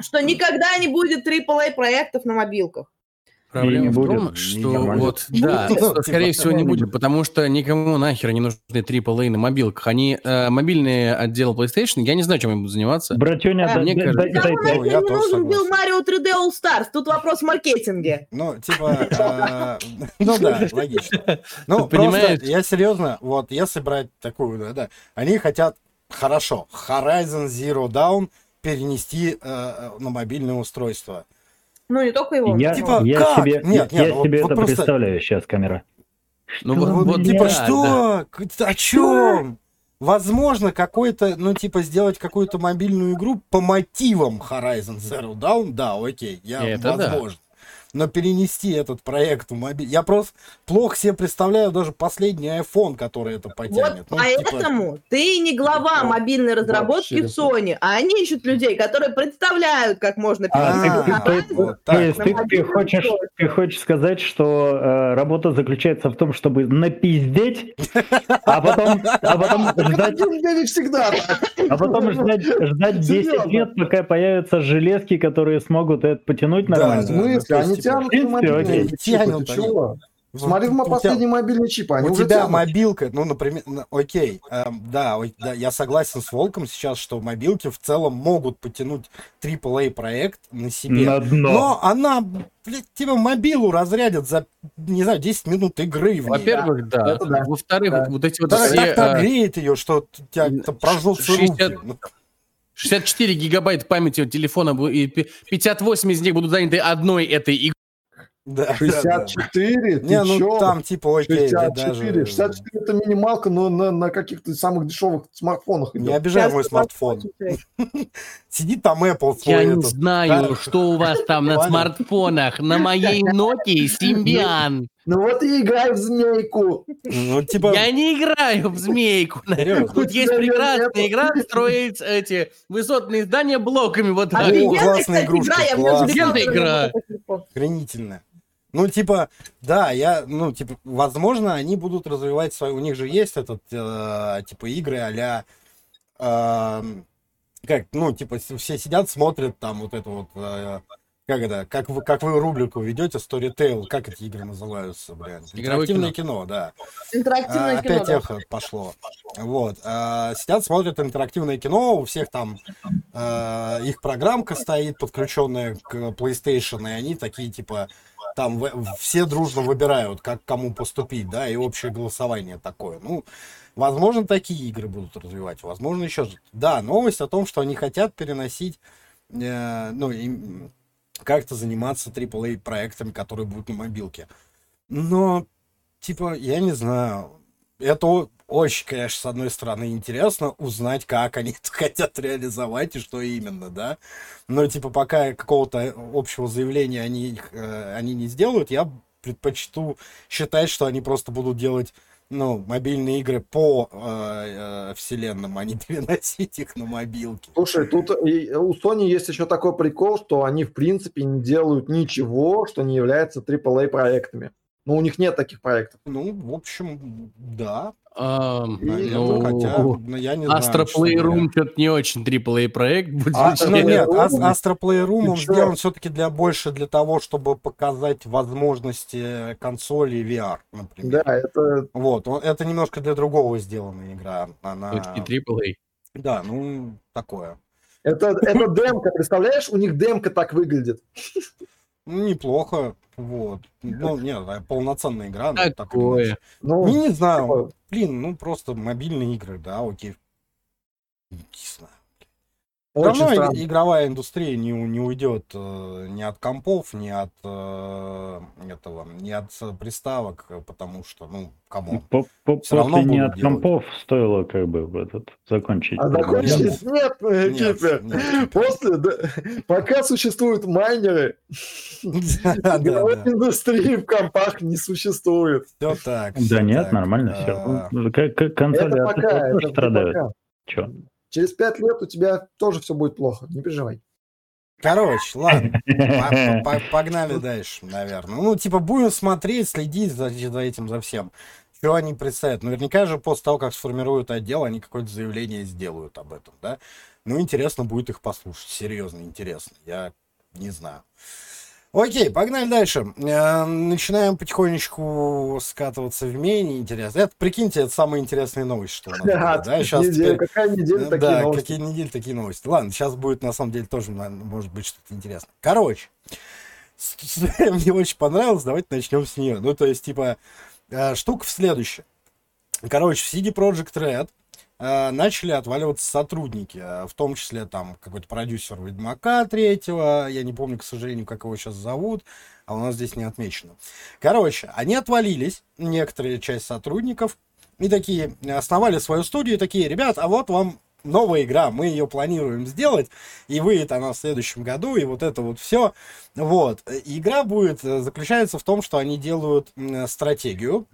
что никогда не будет AAA проектов на мобилках. Проблема не в будет, том, что нормально. вот, да, Будет. что, скорее Типа, всего, не ну, будет, потому что никому нахер не нужны AAA на мобилках. Они, э, мобильные отделы PlayStation, я не знаю, чем они будут заниматься. Братюня, А, да- мне да- кажется, да- Никому да- Ну, нахер я не нужен был. Mario 3D All Stars. Тут вопрос в маркетинге. Ну, типа, а, ну да, логично. Ну, просто, я серьезно, вот, если брать такую, да, да, они хотят, хорошо, Horizon Zero Dawn перенести э, на мобильное устройство. Ну, не только его. Я, Типа, я как? себе, Нет, я нет, вот- себе вот это просто- представляю сейчас, камера. Ну, Что, вот, вот? Типа, что? да. О чем? Возможно, какой-то, ну, типа, сделать какую-то мобильную игру по мотивам Horizon Zero Dawn, да, окей, я, Это да. Но перенести этот проект в мобиль... Я просто плохо себе представляю даже последний iPhone, который это потянет. Вот ну, типа поэтому типа... ты не глава мобильной разработки в Sony, а они ищут людей, которые представляют, как можно То есть ты хочешь ты хочешь сказать, что э, работа заключается в том, чтобы напиздеть, а потом, а потом ждать... всегда А потом ждать, ждать 10 лет, пока появятся железки, которые смогут это потянуть нормально. Да, в смысле? Они тянут тянут. Чего? Смотри, в последний тебя, мобильный чип, они У уже тебя тянут. мобилка, ну, например, окей, эм, да, ой, да, я согласен с Волком сейчас, что мобилки в целом могут потянуть AAA проект на себе, на дно. но она, блядь, тебе мобилу разрядят за, не знаю, 10 минут игры. Во-первых, да. да. Во-вторых, да. вот эти вот да, все... Так а... греет ее, что у тебя прожжутся 60... руки. 64 гигабайта памяти от телефона, и 58 из них будут заняты одной этой игрой. Да, 64? Да, да. Не, ну чё? там типа окей. 64. Даже... 64 это минималка, но на, на каких-то самых дешевых смартфонах. Не обижай мой смартфон. Сидит там Apple свой. Я не знаю, что у вас там на смартфонах. На моей Nokia Symbian. Ну вот и играй в змейку. Ну, типа... Я не играю в змейку. Тут есть прекрасная игра строить эти высотные здания блоками. Вот так. Классная игрушка. Классная игра. Охренительная. Ну, типа, да, я, ну, типа, возможно, они будут развивать свой, у них же есть этот, э, типа, игры а-ля, э, как, ну, типа, все сидят, смотрят там вот это вот, э, как это, как вы, как вы рубрику ведете, Storytel, как эти игры называются, блин? Интерактивное кино. кино, да. Интерактивное а, кино, Опять да. эхо пошло. Вот. А, сидят, смотрят интерактивное кино, у всех там а, их программка стоит, подключенная к PlayStation, и они такие, типа, там все дружно выбирают, как кому поступить, да, и общее голосование такое. Ну, возможно, такие игры будут развивать, возможно, еще... Да, новость о том, что они хотят переносить, э, ну, им, как-то заниматься AAA проектами, которые будут на мобилке. Но, типа, я не знаю. Это очень, конечно, с одной стороны, интересно узнать, как они это хотят реализовать и что именно, да. Но, типа, пока какого-то общего заявления они, э, они не сделают, я предпочту считать, что они просто будут делать ну, мобильные игры по э, э, вселенным, а не переносить их на мобилки. Слушай, тут и у Sony есть еще такой прикол, что они в принципе не делают ничего, что не является AAA проектами. Ну, у них нет таких проектов. Ну, в общем, да. А, ну, хотя, ну, я не Astro Playroom что-то не очень AAA проект будет. А, ну, нет, Astro Playroom он сделан все-таки для больше для того, чтобы показать возможности консоли VR, например. Да, это... Вот, это немножко для другого сделана игра. Она... Все-таки AAA. Да, ну, такое. Это, это демка, представляешь? У них демка так выглядит. Ну, неплохо. Вот. Ну, нет, полноценная игра. Ну, Такое. Ну, не, не знаю. Такое. Блин, ну просто мобильные игры, да, окей. Не знаю. Очень Давно странно. игровая индустрия не, не уйдет э, ни от компов, ни от э, этого, ни от приставок, потому что, ну, кому? По, по, Все равно не от делать. компов стоило как бы этот закончить. А закончить нет, нет, нет, нет. После, да, пока существуют майнеры, игровой индустрии в компах не существует. Все так. Да нет, нормально все. Консоли тоже страдают. Че? Через пять лет у тебя тоже все будет плохо, не переживай. Короче, ладно, погнали дальше, наверное. Ну, типа, будем смотреть, следить за, за этим, за всем. Что они представят? Наверняка же после того, как сформируют отдел, они какое-то заявление сделают об этом, да? Ну, интересно будет их послушать, серьезно интересно. Я не знаю. Окей, погнали дальше. Э, начинаем потихонечку скатываться в менее интересно. Это, прикиньте, это самая интересная новость, что у нас да? Сейчас неделя, теперь... Какая неделя, такие да, новости. какие недели, такие новости. Ладно, сейчас будет, на самом деле, тоже, может быть, что-то интересное. Короче, мне очень понравилось, давайте начнем с нее. Ну, то есть, типа, э, штука в следующем. Короче, в CD Project Red Э, начали отваливаться сотрудники, э, в том числе там какой-то продюсер Ведьмака третьего, я не помню, к сожалению, как его сейчас зовут, а у нас здесь не отмечено. Короче, они отвалились, некоторая часть сотрудников, и такие, основали свою студию, и такие, ребят, а вот вам новая игра, мы ее планируем сделать, и выйдет она в следующем году, и вот это вот все. Вот. Игра будет, э, заключается в том, что они делают стратегию,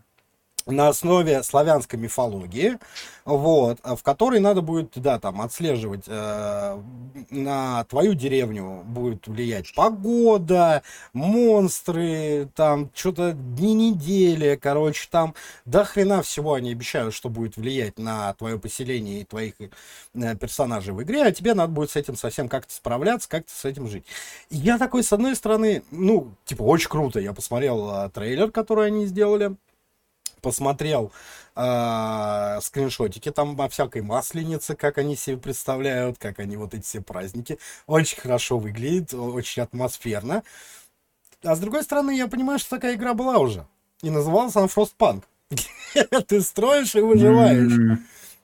на основе славянской мифологии, вот, в которой надо будет, да, там, отслеживать, э, на твою деревню будет влиять погода, монстры, там, что-то дни недели, короче, там, до хрена всего они обещают, что будет влиять на твое поселение и твоих э, персонажей в игре, а тебе надо будет с этим совсем как-то справляться, как-то с этим жить. И я такой, с одной стороны, ну, типа, очень круто, я посмотрел э, трейлер, который они сделали, посмотрел э, скриншотики там о всякой масленице, как они себе представляют, как они вот эти все праздники. Очень хорошо выглядит, очень атмосферно. А с другой стороны, я понимаю, что такая игра была уже. И называлась она Frostpunk. Ты строишь и выживаешь.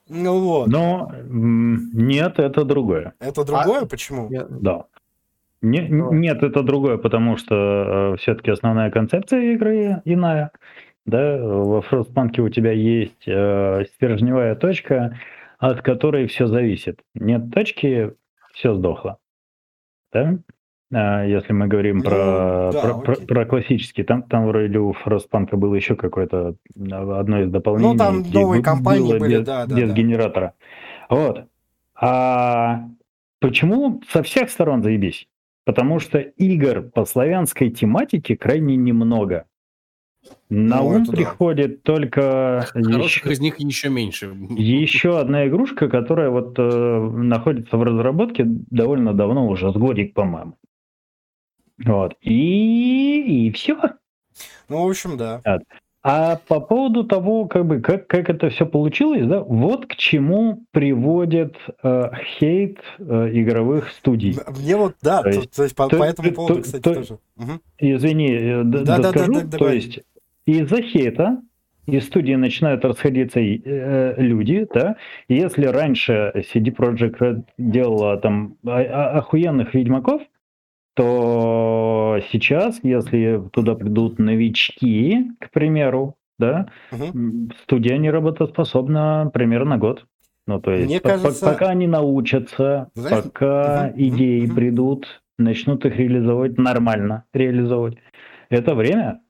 Ну вот. Но нет, это другое. Это другое? А, Почему? Да. Не, нет, это другое, потому что э, все-таки основная концепция игры иная да, во Frostpunk у тебя есть э, стержневая точка, от которой все зависит. Нет точки, все сдохло. Да? А, если мы говорим ну, про, да, про, про, про классический, там, там вроде у Frostpunk было еще какое-то одно из дополнений. Ну, там новые компании были, без, да, да. Без да. генератора. Вот. А почему со всех сторон заебись? Потому что игр по славянской тематике крайне немного. На ну, ум приходит да. только... Хороших еще, из них еще меньше. Еще одна игрушка, которая вот э, находится в разработке довольно давно, уже с годик, по-моему. Вот. И, и все. Ну, в общем, да. Вот. А по поводу того, как бы, как, как это все получилось, да, вот к чему приводит э, хейт э, игровых студий. Мне вот, да, то, есть, то есть по, то, по этому поводу, то, кстати, то, тоже. Угу. Извини, э, да, да, да, да, да, то есть из-за хейта из студии начинают расходиться э, люди, да, если раньше CD Projekt Red делала там охуенных ведьмаков, то сейчас, если туда придут новички, к примеру, да, угу. студия не работоспособна примерно год. Ну, то есть, Мне по- кажется... пока они научатся, Знаешь... пока угу. идеи угу. придут, начнут их реализовывать нормально, реализовывать. Это время,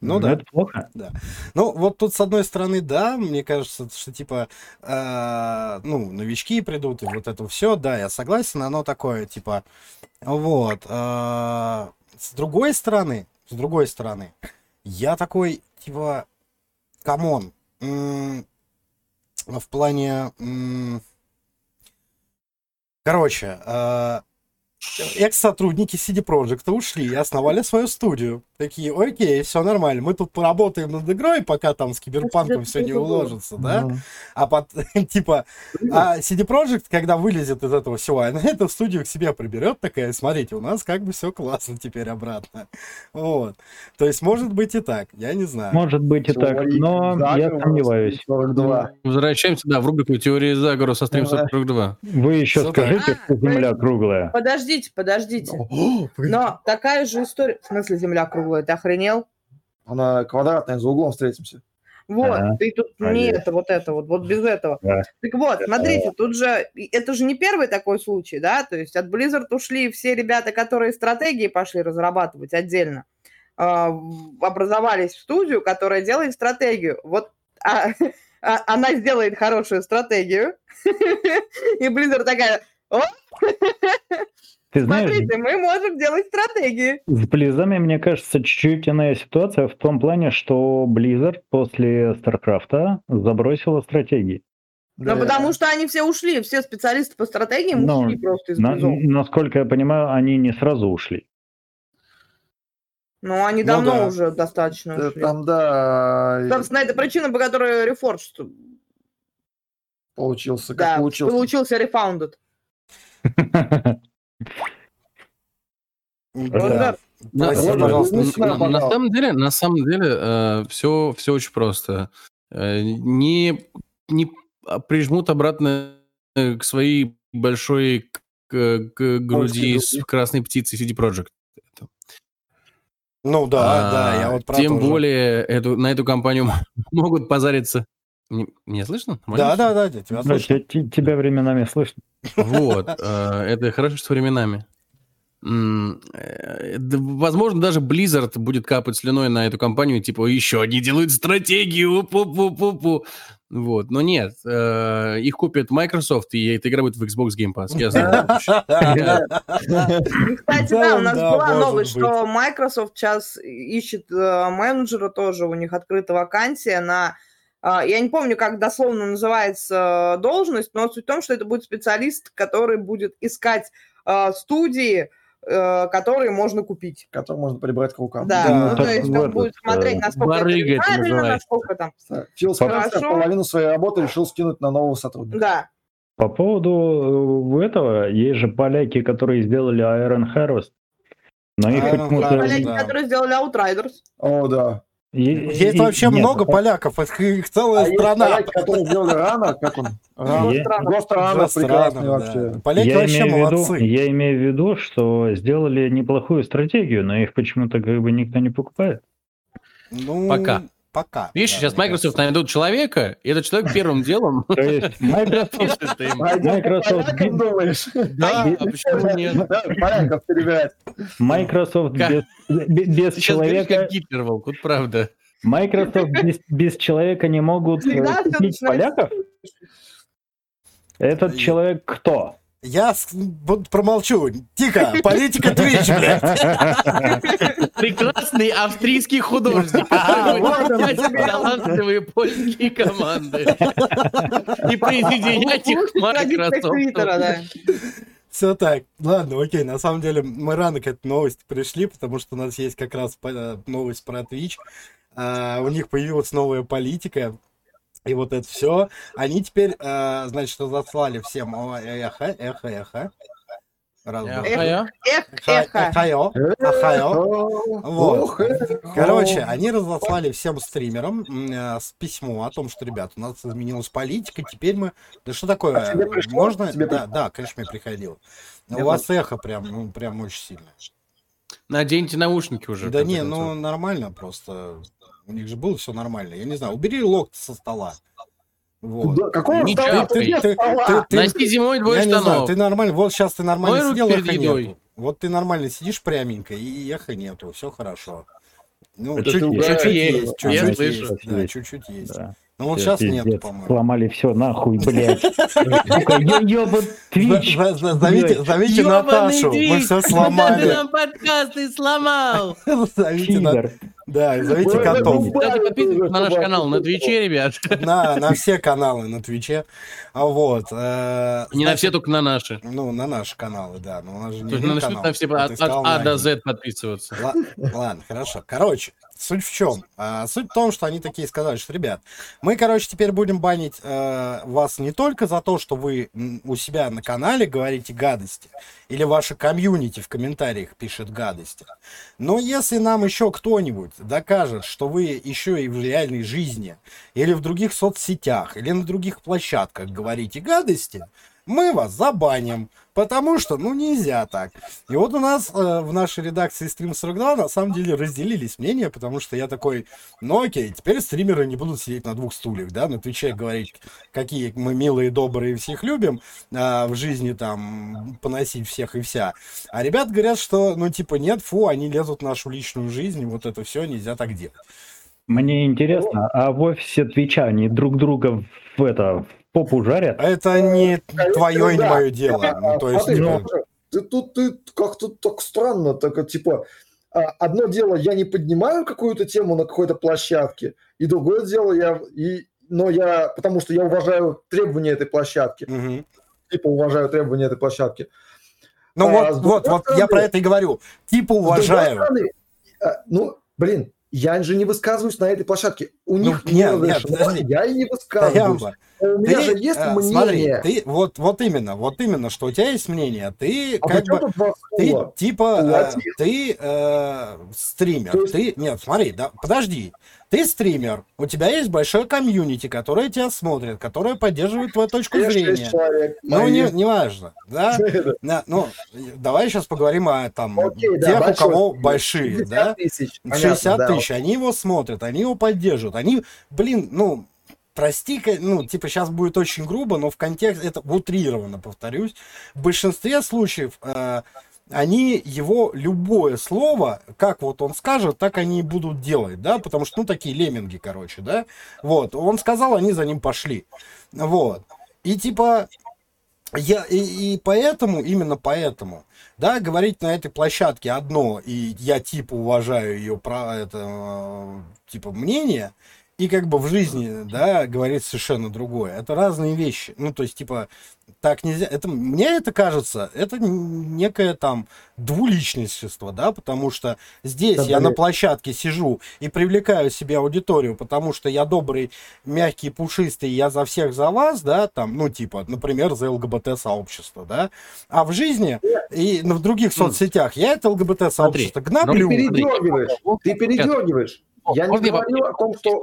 ну да. Это плохо. Да. Ну, вот тут, с одной стороны, да, мне кажется, что типа, э, ну, новички придут, и вот это все, да, я согласен, оно такое, типа, вот. Э, с другой стороны, с другой стороны, я такой, типа, come on, в плане... Короче, э, экс-сотрудники CD Projekt ушли и основали свою студию. Такие, окей, все нормально, мы тут поработаем над игрой, пока там с киберпанком все не уложится, да? А под, типа, а CD Projekt, когда вылезет из этого всего, она эту студию к себе приберет, такая, смотрите, у нас как бы все классно теперь обратно. Вот. То есть, может быть и так, я не знаю. Может быть и так, но я сомневаюсь. Возвращаемся, да, в рубрику теории заговора со стрим 42. Вы еще скажите, что Земля круглая. Подожди, подождите, подождите. Но такая же история... В смысле земля круглая? Ты охренел? Она квадратная, за углом встретимся. Вот, а, ты тут а не это, вот это, вот, вот без этого. Да. Так вот, смотрите, тут же, это же не первый такой случай, да, то есть от Blizzard ушли все ребята, которые стратегии пошли разрабатывать отдельно, э, образовались в студию, которая делает стратегию. Вот а, а, она сделает хорошую стратегию, и Blizzard такая, о, ты знаешь, Смотрите, мы можем делать стратегии. С Близами, мне кажется, чуть-чуть иная ситуация в том плане, что Blizzard после StarCraft забросила стратегии. Ну, потому что они все ушли, все специалисты по стратегиям Но, ушли просто из на, Насколько я понимаю, они не сразу ушли. Ну, они ну, давно да. уже достаточно да, ушли. Там, да. Собственно, это причина, по которой Reforged получился, как да, получился. получился Refounded. На, самом деле, на самом деле, все, все очень просто. Э, не, не прижмут обратно к своей большой к, к груди с красной птицей CD Project. Ну да, а, да, я вот про Тем более эту, на эту компанию могут позариться Не- Меня слышно? Да, да, да, тебя Да, слышу. те- те- тебя временами слышно. Вот, э, это хорошо, что временами. Э, Возможно, даже Blizzard будет капать слюной на эту компанию, типа, еще они делают стратегию, пу-пу-пу-пу. Вот, но нет, э, их купит Microsoft, и эта игра будет в Xbox Game Pass. Я знаю. Кстати, Да, у нас была новость, что Microsoft сейчас ищет менеджера тоже, у них открыта вакансия на... а, Я не помню, как дословно называется э, должность, но суть в том, что это будет специалист, который будет искать э, студии, э, которые можно купить. Который можно прибрать к рукам. Да, Да. ну, то есть он будет смотреть, насколько барыга это правильно, насколько там... Фил Спенсер Хорошо. половину своей работы решил скинуть на нового сотрудника. Да. По поводу этого, есть же поляки, которые сделали Iron Harvest. Но их Iron почему-то... Поляки, да. которые сделали Outriders. О, да. Есть и- вообще нет, много по- поляков, их, их целая А есть страна. поляки, которые сделали рано, как он? Рано. Е- Гост рано, Просто прекрасный рано, вообще. да. Поляки я вообще имею, молодцы. я имею в виду, что сделали неплохую стратегию, но их почему-то как бы никто не покупает. Ну, Пока. Пока. Видишь, да, сейчас Microsoft кажется. найдут человека, и этот человек первым делом Microsoft. Microsoft, Полякам думаешь? Да, а почему нет? Да, Поляков перебирать. Microsoft Как- без, человека, как Гитлер, Волк, вот правда. Microsoft без, без человека не могут э, купить поляков? Этот человек кто? Я б- промолчу. Тихо, политика Twitch, блядь. Прекрасный австрийский художник, писать талантливые польские команды и присоединять их Microsoft. да. Все так. Ладно, окей. На самом деле, мы рано к этой новости пришли, потому что у нас есть как раз по- новость про Twitch. А, у них появилась новая политика. И вот это все. Они теперь, а, значит, разослали всем о, эхо, эхо, эхо. Раз, два, эхо. Ахайо. Ахайо. Вот. Короче, они разослали всем стримерам э, с письмо о том, что, ребят, у нас изменилась политика, теперь мы... Да что такое? А? Можно? Тебе да, да, конечно, мне приходило. У вас эхо прям, ну, прям очень сильно. Наденьте наушники уже. Да не, ну нормально просто. У них же было все нормально. Я не знаю, убери локти со стола. Вот. Да, какого Не стола? Ты Ты- стола. ты- Носи зимой двое Я не знаю, штанов. ты нормально, вот сейчас ты нормально Мой сидел, эхо нету. Вот ты нормально сидишь пряменько, и эхо нету, все хорошо. Ну, Это чуть- ты чуть-чуть угораешь. есть, чуть-чуть есть, да, чуть-чуть есть. Да. Ну вот сейчас нету, по-моему. Сломали все нахуй, блядь. Зовите, Наташу, мы все сломали. нам подкасты сломал. Зовите. Да, зовите котов. Кстати, подписывайтесь на наш канал на Твиче, ребят. На, на все каналы на Твиче. А вот. э, Не на все, только на наши. Ну, на наши каналы, да. Но у нас же не То есть надо канал. на все от от А на до. Z подписываться. Ла- Ладно, хорошо. Короче, суть в чем? А, суть в том, что они такие сказали, что, ребят, мы, короче, теперь будем банить э, вас не только за то, что вы у себя на канале говорите гадости, или ваше комьюнити в комментариях пишет гадости, но если нам еще кто-нибудь докажет, что вы еще и в реальной жизни, или в других соцсетях, или на других площадках говорите гадости, мы вас забаним, потому что, ну, нельзя так. И вот у нас э, в нашей редакции Stream 42 на самом деле разделились мнения, потому что я такой, ну окей, теперь стримеры не будут сидеть на двух стульях, да, на Твиче говорить, какие мы милые, добрые, всех любим, а в жизни там поносить всех и вся. А ребят говорят, что, ну, типа, нет, фу, они лезут в нашу личную жизнь, вот это все нельзя так делать. Мне интересно, а в офисе Твича они друг друга в это попу жарят? Это не твое и не мое дело. Ну, то есть, Смотри, типа, ну, ты тут ты как-то так странно, так а, типа а, одно дело я не поднимаю какую-то тему на какой-то площадке, и другое дело я и но я потому что я уважаю требования этой площадки, типа уважаю требования этой площадки. Ну А, вот, вот, другой вот, я стороны- про это и говорю. Типа уважаю. стороны, а, ну блин, я же не высказываюсь на этой площадке. У Ну, них нет, не нет, подожди. я и не высказываюсь. А У меня ты, же есть э, мнение. Смотри, ты, вот, вот именно, вот именно, что у тебя есть мнение. Ты а как бы... Ты типа, Ты э, ты э, стример, То есть- ты, нет, смотри, да, подожди, ты стример, у тебя есть большое комьюнити, которое тебя смотрит, которое поддерживает твою точку зрения. человек. Ну, мои. не, неважно, да? На- ну, давай сейчас поговорим о там Окей, да, тех, у большой. кого большие, 60 да? тысяч. понятно, 60 да. тысяч, они его смотрят, они его поддерживают, они, блин, ну, прости, ну, типа, сейчас будет очень грубо, но в контексте, это утрированно, повторюсь, в большинстве случаев э, они его любое слово, как вот он скажет, так они и будут делать, да, потому что, ну, такие лемминги, короче, да, вот, он сказал, они за ним пошли, вот, и типа, я, и, и поэтому, именно поэтому, да, говорить на этой площадке одно, и я типа уважаю ее про это, типа, мнение, и как бы в жизни, да, говорит совершенно другое. Это разные вещи. Ну, то есть, типа, так нельзя. Это, мне это кажется, это некое там двуличничество, да, потому что здесь да, я да, на площадке сижу и привлекаю себе аудиторию, потому что я добрый, мягкий, пушистый, я за всех за вас, да, там, ну, типа, например, за ЛГБТ-сообщество, да, а в жизни и в других соцсетях я это ЛГБТ-сообщество гноблю. Ты передергиваешь, ты передергиваешь. Я не говорил о том, что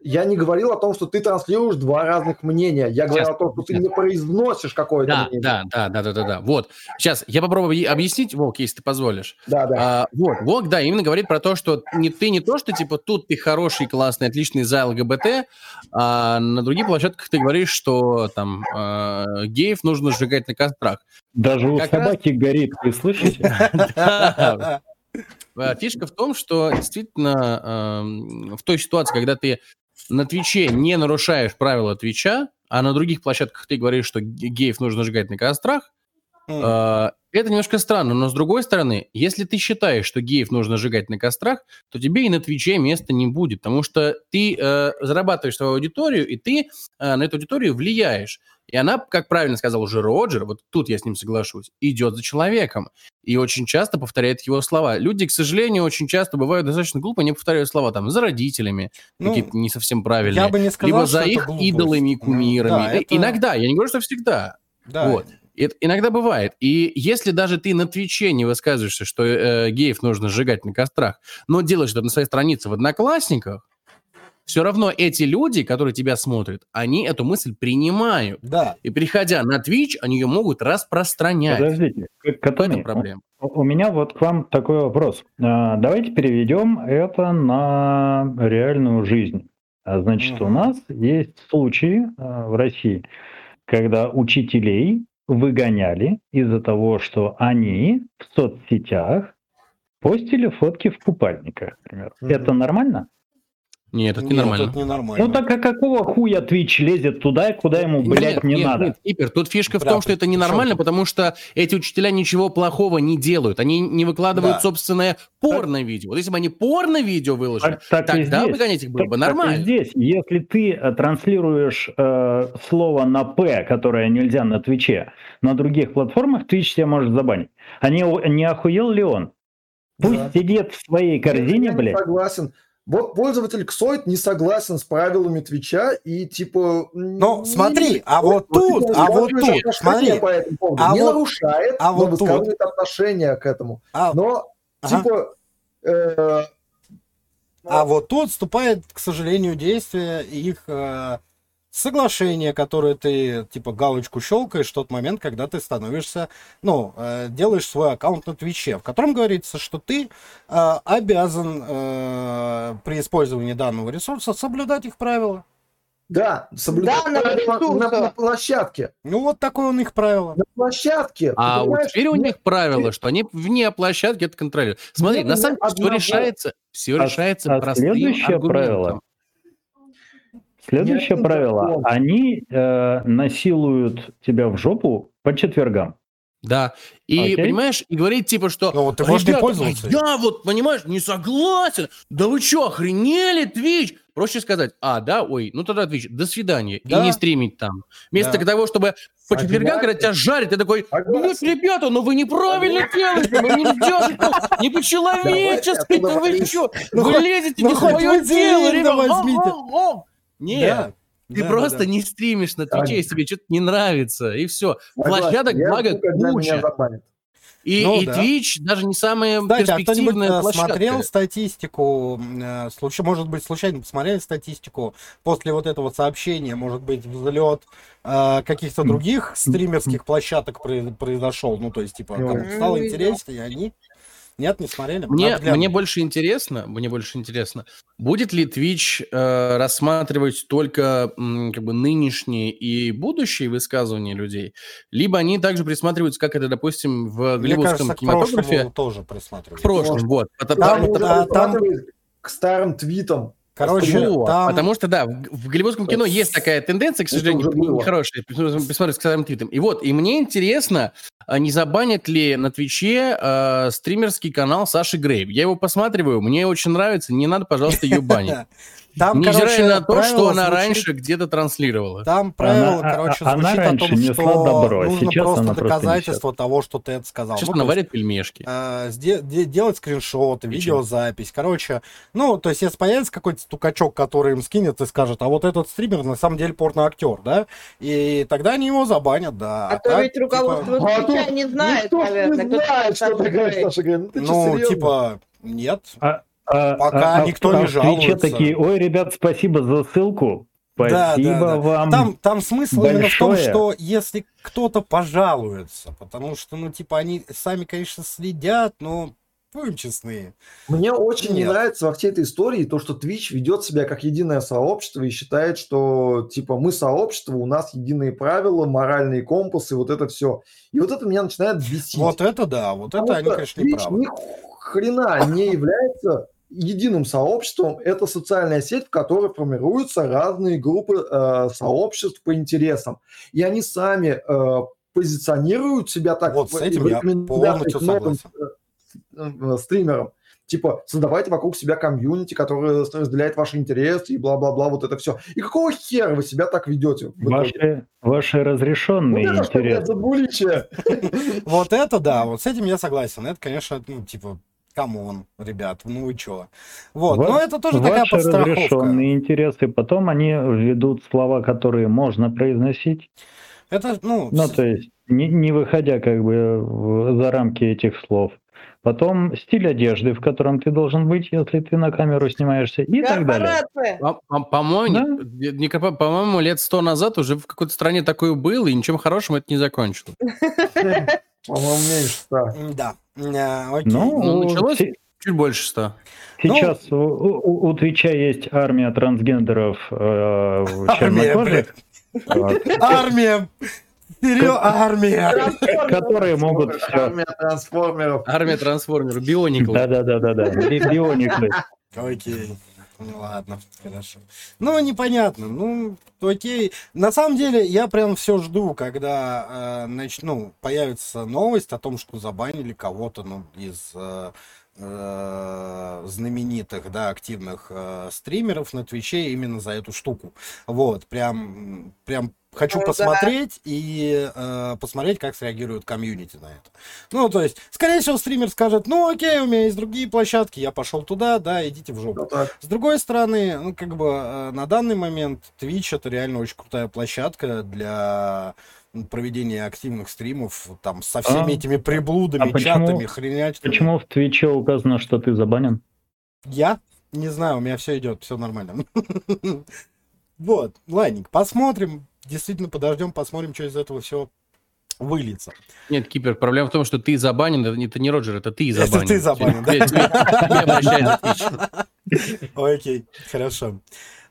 я не говорил о том, что ты транслируешь два разных мнения. Я говорил о том, что ты не произносишь какое-то да, мнение. Да, да, да, да, да, да. Вот. Сейчас я попробую объяснить, Волк, если ты позволишь. Да, да. А, вот, Волк, да, именно говорит про то, что не, ты не то, что типа тут ты хороший, классный, отличный за ЛГБТ, а на других площадках ты говоришь, что там э, геев нужно сжигать на кострах. Даже у собаки горит, вы слышите? Э, фишка в том, что действительно в той ситуации, когда ты на Твиче не нарушаешь правила Твича, а на других площадках ты говоришь, что геев нужно сжигать на кострах, mm. Это немножко странно. Но с другой стороны, если ты считаешь, что геев нужно сжигать на кострах, то тебе и на Твиче места не будет, потому что ты э, зарабатываешь свою аудиторию, и ты э, на эту аудиторию влияешь. И она, как правильно сказал уже Роджер, вот тут я с ним соглашусь, идет за человеком. И очень часто повторяет его слова. Люди, к сожалению, очень часто бывают достаточно глупо, не повторяют слова там за родителями, ну, какие-то не совсем правильные. Я бы не сказал, либо за их глупость. идолами и кумирами. Ну, да, это... Иногда, я не говорю, что всегда. Да. Вот. Это иногда бывает. И если даже ты на Твиче не высказываешься, что э, геев нужно сжигать на кострах, но делаешь это на своей странице в Одноклассниках, все равно эти люди, которые тебя смотрят, они эту мысль принимают. Да. И приходя на Twitch, они ее могут распространять. Подождите, Катони, проблема. У меня вот к вам такой вопрос. А, давайте переведем это на реальную жизнь. А, значит, у нас есть случаи а, в России, когда учителей выгоняли из-за того, что они в соцсетях постили фотки в купальниках, например. Mm-hmm. Это нормально? Нет, это ненормально. Это ненормально. Ну так а какого хуя Twitch лезет туда, куда ему, блядь, нет, не нет, надо? Нет, Ипер, тут фишка Брат, в том, что это ненормально, что? потому что эти учителя ничего плохого не делают. Они не выкладывают да. собственное порно-видео. Вот если бы они порно-видео выложили, так, так тогда выгонять их было так, бы нормально. Так здесь, если ты э, транслируешь э, слово на «п», которое нельзя на Твиче, на других платформах, Twitch тебя может забанить. А не, не охуел ли он? Пусть да. сидит в своей корзине, я блядь. согласен. Вот пользователь Ксоид не согласен с правилами Твича и типа... Ну, смотри, а вот тут, а вот тут, смотри. По этому поводу. А не вот, нарушает, а но вот высказывает тут. отношение к этому. А, но, ага. типа... Э, а вот тут вступает, к сожалению, действие их э, соглашение, которое ты, типа, галочку щелкаешь в тот момент, когда ты становишься, ну, э, делаешь свой аккаунт на Твиче, в котором говорится, что ты э, обязан э, при использовании данного ресурса соблюдать их правила. Да, соблюдать да, правила на, на, на площадке. Ну, вот такое у них правило. На площадке. А вот теперь у них правило, что они вне площадки это контролируют. Смотри, Нет, на самом деле все решается, все а, решается а простым следующее аргументом. правило Следующее правило. Они э, насилуют тебя в жопу по четвергам. Да. И Окей. понимаешь, и говорить типа, что ну, вот ты можешь не пользоваться. Я вот, понимаешь, не согласен. Да вы что, охренели, Twitch? Проще сказать, а, да, ой, ну тогда Twitch, до свидания. Да. И не стримить там. Вместо да. того, чтобы по четвергам, когда тебя жарят, ты такой, ну ребята, ну вы неправильно делаете, вы не делаете, не по-человечески, вы что? Вы лезете не в свое дело, ребята. Нет. Ты да, просто да. не стримишь на Твиче, если тебе что-то не нравится, и все. Площадок, благо, куча. И, ну, и да. Twitch даже не самая Кстати, перспективная а площадка. смотрел статистику, э, случай, может быть, случайно посмотрели статистику после вот этого сообщения, может быть, взлет э, каких-то других стримерских площадок произошел, ну, то есть, типа, кому стало интереснее, они Нет, не смотрели? Мне, мне больше интересно, мне больше интересно, будет ли Twitch э, рассматривать только м, как бы нынешние и будущие высказывания людей, либо они также присматриваются, как это, допустим, в Мне голливудском кинематографе тоже в присматривают. прошлом, вот. Там- да, там- к старым твитам. Короче, Вот, там... Потому что, да, в, голливудском кино есть такая тенденция, к сожалению, нехорошая, присмотреть к старым твитам. И вот, и мне интересно, а не забанят ли на Твиче э, стримерский канал Саши Грейв. Я его посматриваю, мне очень нравится, не надо, пожалуйста, ее банить. Там, Невзирая короче, на то, что она звучит- раньше где-то транслировала. Там правило, Она- короче, а- она звучит о том, что добро, а нужно сейчас просто она просто доказательство того, что ты это сказал. Сейчас Ну, она то есть, варит пельмешки. э, де- делать скриншоты, Причем? видеозапись. Короче, ну, то есть, если появится какой-то стукачок, который им скинет и скажет, а вот этот стример на самом деле порноактер, да? И тогда они его забанят, да. А то так, ведь типа, руководство А Твича тут не знает, наверное, не кто знает, что такой такая Саша Саша Грей. Ну, Ну, типа, нет. А, а- Пока а- а никто не а Твиче жалуется. такие, ой, ребят, спасибо за ссылку. Да, Спасибо да, да. вам. Там, там смысл именно в том, большое. что если кто-то пожалуется, потому что, ну, типа, они сами, конечно, следят, но будем честны. Мне очень не Нет. нравится во всей этой истории то, что Twitch ведет себя как единое сообщество и считает, что типа мы сообщество, у нас единые правила, моральные компасы, вот это все. И вот это меня начинает бесить. Вот это да, вот Потому это они, конечно, не Twitch правы. ни хрена не является единым сообществом. Это социальная сеть, в которой формируются разные группы э, сообществ по интересам. И они сами э, позиционируют себя так Вот с в- этим я полностью новым, согласен. э, э, стримерам. Типа, создавайте вокруг себя комьюнити, которое разделяет ваши интересы и бла-бла-бла, вот это все. И какого хера вы себя так ведете? Ваши, ваши разрешенные Вот это интересы. Вот это да, вот с этим я согласен. Это, конечно, ну, типа, come on, ребят, ну вы чё. Вот, Ва- но это тоже такая подстраховка. разрешенные интересы. Потом они ведут слова, которые можно произносить. Это, ну, Ну, то есть, не, не выходя как бы в- за рамки этих слов. Потом стиль одежды, в котором ты должен быть, если ты на камеру снимаешься, и так далее. По- по- По-моему, не- не корпо- по-моему, лет сто назад уже в какой-то стране такое было, и ничем хорошим это не закончилось. По-моему, меньше ста. да. Э, Окей. Ну, Ну, началось се- чуть больше ста. сейчас у, у- у Твича есть армия трансгендеров э, Армия, чернокожих, Армия! Серьё, армия! Которые могут все. Армия трансформеров. Армия трансформеров, биониклы. Да-да-да-да-да. Би- Биониклы. Окей. Ну ладно, хорошо. Ну, непонятно. Ну, окей. На самом деле, я прям все жду, когда э, нач- ну, появится новость о том, что забанили кого-то ну, из э, знаменитых, да, активных э, стримеров на Твиче именно за эту штуку. Вот, прям, прям хочу Ну да. посмотреть и э, посмотреть, как среагирует комьюнити на это. Ну, то есть, скорее всего, стример скажет, ну, окей, у меня есть другие площадки, я пошел туда, да, идите в жопу. Вот так. С другой стороны, ну, как бы э, на данный момент Twitch это реально очень крутая площадка для м, проведения активных стримов, там, со всеми А- этими приблудами, а почему- чатами, хренячками. Почему в Твиче указано, что ты забанен? Я? Не знаю, у меня все идет, все нормально. Вот, ладненько, посмотрим. Действительно, подождем, посмотрим, что из этого все выльется. Нет, Кипер, проблема в том, что ты забанен, это не, это не Роджер, это ты Это забанен. ты забанен, да? Окей, хорошо.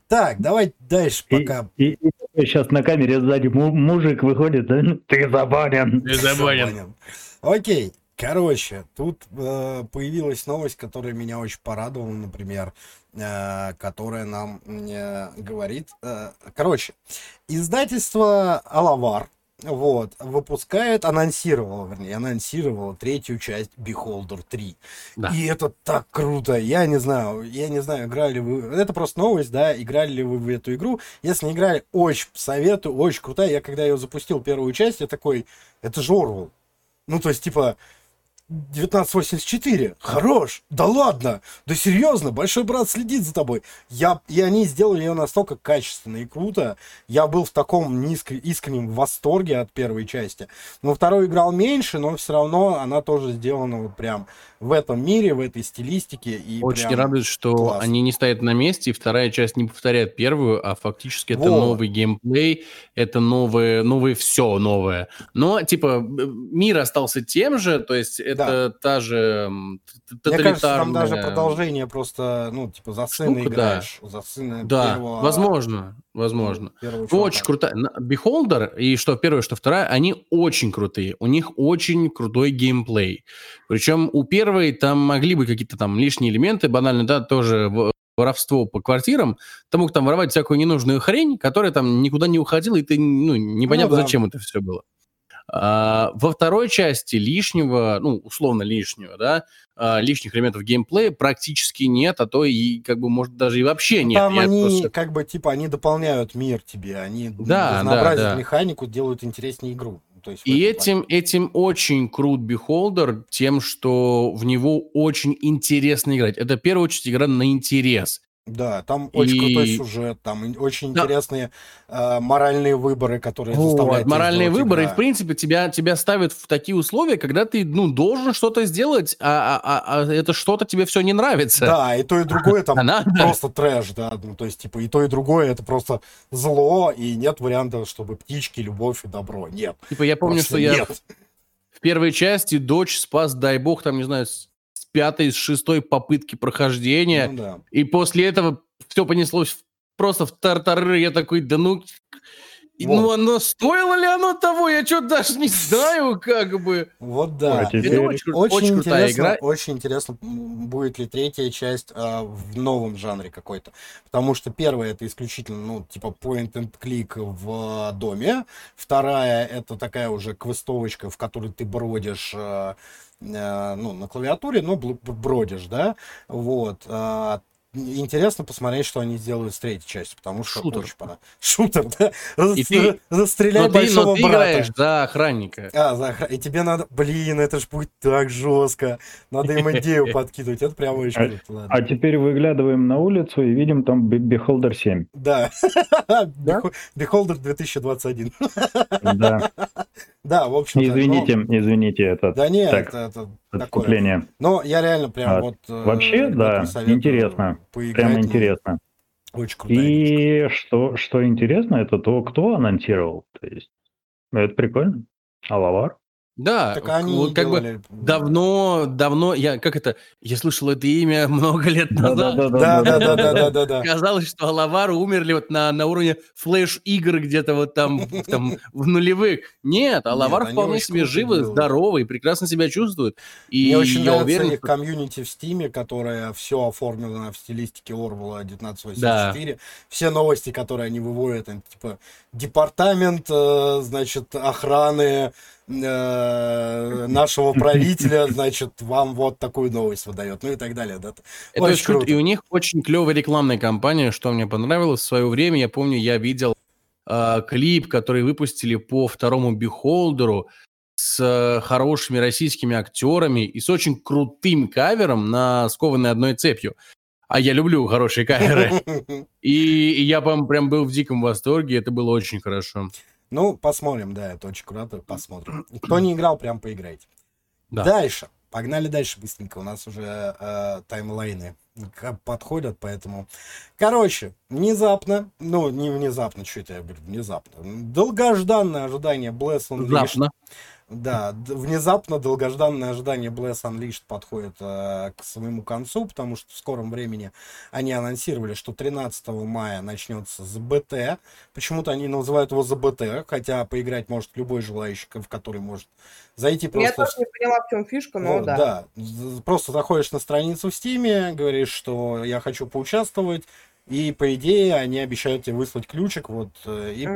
Так, давай дальше И, пока. и- и сейчас на камере сзади му- мужик выходит, да? ты забанен. Ты забанен. Забанен. Окей. Короче, тут э, появилась новость, которая меня очень порадовала, например, э, которая нам э, говорит. э, короче, издательство Алавар вот, выпускает, анонсировало, вернее, анонсировало третью часть Beholder 3. Да. И это так круто. Я не знаю, я не знаю, играли вы... Это просто новость, да, играли ли вы в эту игру. Если не играли, очень советую, очень крутая. Я когда ее запустил первую часть, я такой, это же Орвал. Ну, то есть, типа, 1984, хорош, да ладно, да серьезно, большой брат следит за тобой. Я, и они сделали ее настолько качественно и круто. Я был в таком низк, искреннем восторге от первой части. Но второй играл меньше, но все равно она тоже сделана вот прям в этом мире, в этой стилистике. И Очень радует, что класс. они не стоят на месте, и вторая часть не повторяет первую, а фактически это Вот. новый геймплей, это новое, новое все новое. Но, типа, мир остался тем же, то есть это это та же м, т- Мне кажется, там даже тоталитарная- продолжение просто, ну, типа, за сына Штука, играешь. За сына Да, первого- возможно, возможно. первого Ну. Очень крутая. Beholder и что первое, что вторая, они очень крутые. У них очень крутой геймплей. Причем у первой там могли быть какие-то там лишние элементы, банально, да, тоже воровство по квартирам. Ты мог там воровать всякую ненужную хрень, которая там никуда не уходила, и ты, ну, непонятно, да. зачем это все было. А, во второй части лишнего, ну, условно лишнего, да, а, лишних элементов геймплея практически нет, а то и, как бы, может, даже и вообще Ну, нет. Там Я они, просто- как бы, типа, они дополняют мир тебе, они Да, разнообразят да, да. механику, делают интереснее игру. То есть в И этим, этим очень крут Beholder тем, что в него очень интересно играть. Это, в первую очередь, игра на интерес. Да, там очень И- крутой сюжет, там очень Да. интересные э, моральные выборы, которые Вот, заставляют моральные сделать выборы, и, игра. в принципе, тебя, тебя ставят в такие условия, когда ты, ну, должен что-то сделать, а, а- а- а это что-то тебе все не нравится. Да, и то, и другое там А надо? просто трэш, да, ну, то есть, типа, и то, и другое это просто зло, и нет варианта, чтобы птички, любовь и добро, нет. Типа, я помню, Просто что я нет. в первой части дочь спас, дай бог, там, не знаю, пятой, с шестой попытки прохождения, Ну да. И после этого все понеслось просто в тартары. Я такой, да ну... Ну, Вот. оно стоило ли оно того? Я что даже не знаю, как бы. Вот да. А теперь- Это очень, Очень, очень крутая интересно, игра. очень интересно, будет ли третья часть а, в новом жанре какой-то. Потому что первая это исключительно, ну, типа point and click в а, доме. Вторая это такая уже квестовочка, в которой ты бродишь а, ну, на клавиатуре, но бродишь, да. Вот. А, Интересно посмотреть, что они сделают с третьей частью, потому что Шутер. очень пора. Шутер, да. И ты- Застрелять Но ты, большого но ты брата. играешь за охранника. А, за охра- и тебе надо, блин, это ж будет так жестко. Надо им идею подкидывать. Это прям очень А- круто. ладно. А теперь выглядываем на улицу и видим там Be- Beholder 7. Да. Бехо- Beholder 2021. Да. Да, в общем Извините, извините, это Да нет, Так, это. Отступление. Но я реально прям А, вот... э, вообще, да, интересно. Прямо ну, интересно. Очень крутая игрушка. И что, что интересно, это то, кто анонсировал. То есть, ну, это прикольно. Алавар. Да, Так они вот как бы давно, давно, я как это, я слышал это имя много лет назад. Да, да, да, да, да, да, да. Казалось, что Алавары умерли вот на, на уровне флеш-игр где-то вот там, в- там в нулевых. Нет, Алавар вполне себе живы, здоровы и прекрасно себя чувствуют. И Мне очень я нравится уверен, комьюнити в Стиме, которая все оформлена в стилистике Оруэлла 1984. Все новости, которые они выводят, типа департамент, э, значит, охраны э, нашего правителя, значит, вам вот такую новость выдает, ну и так далее. Да? Это очень круто. И у них очень клевая рекламная кампания, что мне понравилось в свое время. Я помню, я видел э, клип, который выпустили по второму Бихолдеру с э, хорошими российскими актерами и с очень крутым кавером на скованной одной цепью. А я люблю хорошие каверы. И, и я прям, прям был в диком восторге, это было очень хорошо. Ну, посмотрим, да, это очень круто, посмотрим. Кто не играл, прям поиграйте. Да. Дальше. Погнали дальше быстренько. У нас уже э, таймлайны подходят, поэтому... Короче, внезапно, ну, не внезапно, что это я говорю, внезапно. Долгожданное ожидание Bless Unleashed. Внезапно. Да, внезапно долгожданное ожидание Bless Unleashed подходит э, к своему концу, потому что в скором времени они анонсировали, что 13 мая начнется ЗБТ. Почему-то они называют его ЗБТ, хотя поиграть может любой желающий, в который может зайти Я просто... тоже не поняла, в чем фишка, но Вот, да. З- Просто заходишь на страницу в Стиме, говоришь, что я хочу поучаствовать, и по идее они обещают тебе выслать ключик вот э, и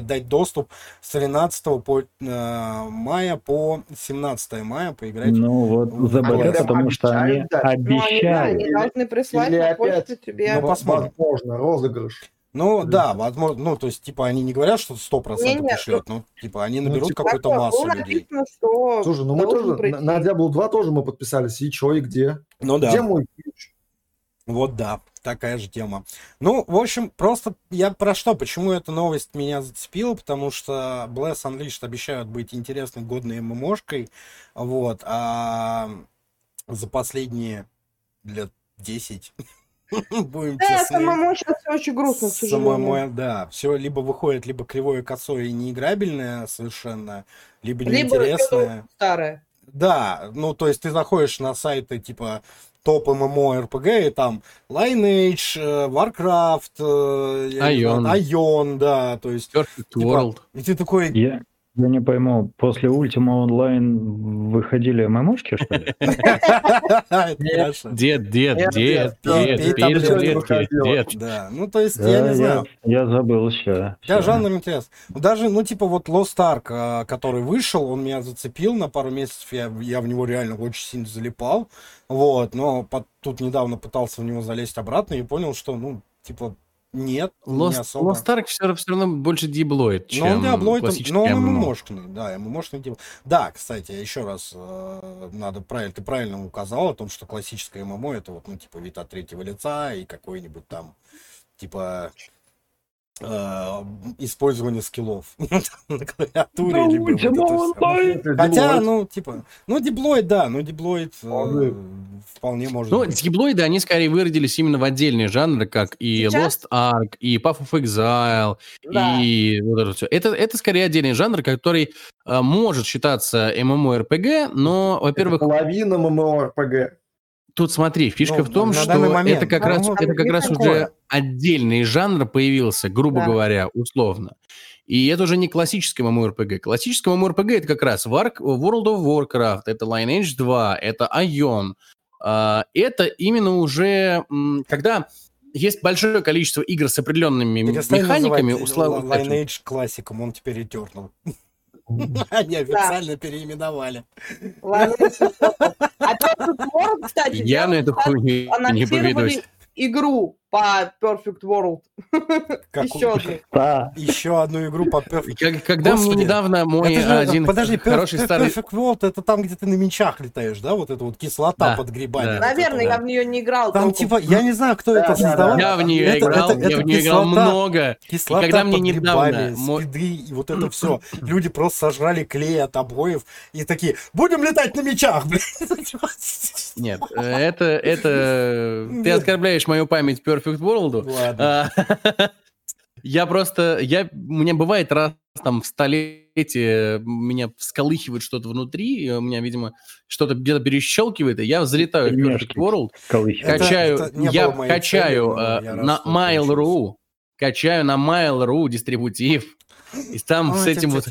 дать доступ с 13 по, э, мая по 17 мая поиграть. Ну вот ЗБТ, Bless. потому что они Обещают. Ну, они, да, обещают. они должны прислать Или на опять- почту тебе. Ну, посмотрим. Возможно, розыгрыш. Ну да, возможно, ну то есть типа они не говорят, что 100% Не-не, пришлют, ну типа они Ну, наберут типа, какую-то массу было людей. написано, что Слушай, ну мы тоже пройти. на, на Diablo 2 тоже мы подписались. И чё, и где? Ну да. Где мой ключ? Вот да, такая же тема. Ну, в общем, просто я про что, почему эта новость меня зацепила, потому что Bless Unleashed обещают быть интересной, годной ММОшкой, вот, а за последние лет 10 будем Да, честны. самому сейчас все очень грустно, к сожалению. Самому, да, все либо выходит либо кривое косое и неиграбельное совершенно, либо Либо неинтересное. что-то старое. Да, ну то есть ты заходишь на сайты типа топ ММО РПГ, и там Lineage, э, Warcraft, э, Ion. Ion, да, то есть... Perfect типа, World. И ты такой, Я, я не пойму, после Ultima Online выходили ММОшки, что ли? Дед, дед, дед, дед, дед, дед. Да, ну то есть, я не знаю. я забыл все. Да, жанр интересный. Даже, ну, типа, вот Lost Ark, а, который вышел, он меня зацепил на пару месяцев, я, я в него реально очень сильно залипал, вот, но по- тут недавно пытался в него залезть обратно и понял, что, ну, типа, нет, не Lost, особо. Lost Ark все, равно больше диблоид, Но чем диаблоид, он- классический но он. ММОшный, да, ММОшный диаблоид. Да, кстати, еще раз, э, надо правильно, ты правильно указал о том, что классическое ММО это вот, ну, типа, вид от третьего лица и какой-нибудь там, типа, использование скиллов на клавиатуре. либо вот это. Хотя, ну, типа, ну, диблоид, да, ну, диблоид э, вполне может Ну, быть. диблоиды, они скорее выродились именно в отдельные жанры, как и Сейчас? Lost Ark, и Path of Exile, Да. и вот это все. Это, это скорее отдельный жанр, который э, может считаться MMORPG, но, во-первых, Половина ММО-РПГ. Тут смотри, фишка Ну, в том, что момент, это как ну, раз, вот это как раз такое. уже отдельный жанр появился, грубо Да. говоря, условно. И это уже не классическое MMORPG. Классическое MMORPG это как раз World of Warcraft, это Lineage 2, это Ion. А, Это именно уже, когда есть большое количество игр с определенными Перестань механиками, условно, Li- Lineage классиком, он теперь Eternal. Они официально переименовали. А Perfect World, кстати, я на эту хуйню не поведусь. игру по Perfect World. Как Еще одну. Да, Еще одну игру по Perfect Как- Когда Господи, мне недавно мой Это же- один подожди, хороший Perf- старый... Perfect World это там, где ты на мечах летаешь, да? Вот это вот кислота Да, под грибами. да. вот это, Наверное, я да. в нее не играл. Там толком. типа, я не знаю, кто Да, это да, создавал. Я в нее Это- играл, это- я это в нее играл кислота. много. Кислота И когда мне под недавно грибами, мой- спиды и вот это все. Люди просто сожрали клей от обоев и такие, будем летать на мечах, блин. Нет, э, это, это... Ты Нет. оскорбляешь мою память Perfect World. Ладно. А, Я просто... Я, у меня бывает раз там в столетие меня всколыхивает что-то внутри, и у меня, видимо, что-то где-то перещелкивает, и я залетаю в Perfect. World. Это- качаю, это я качаю э, рад, на Mail.ru, качаю на Mail.ru дистрибутив, и там с Ой, этим вот.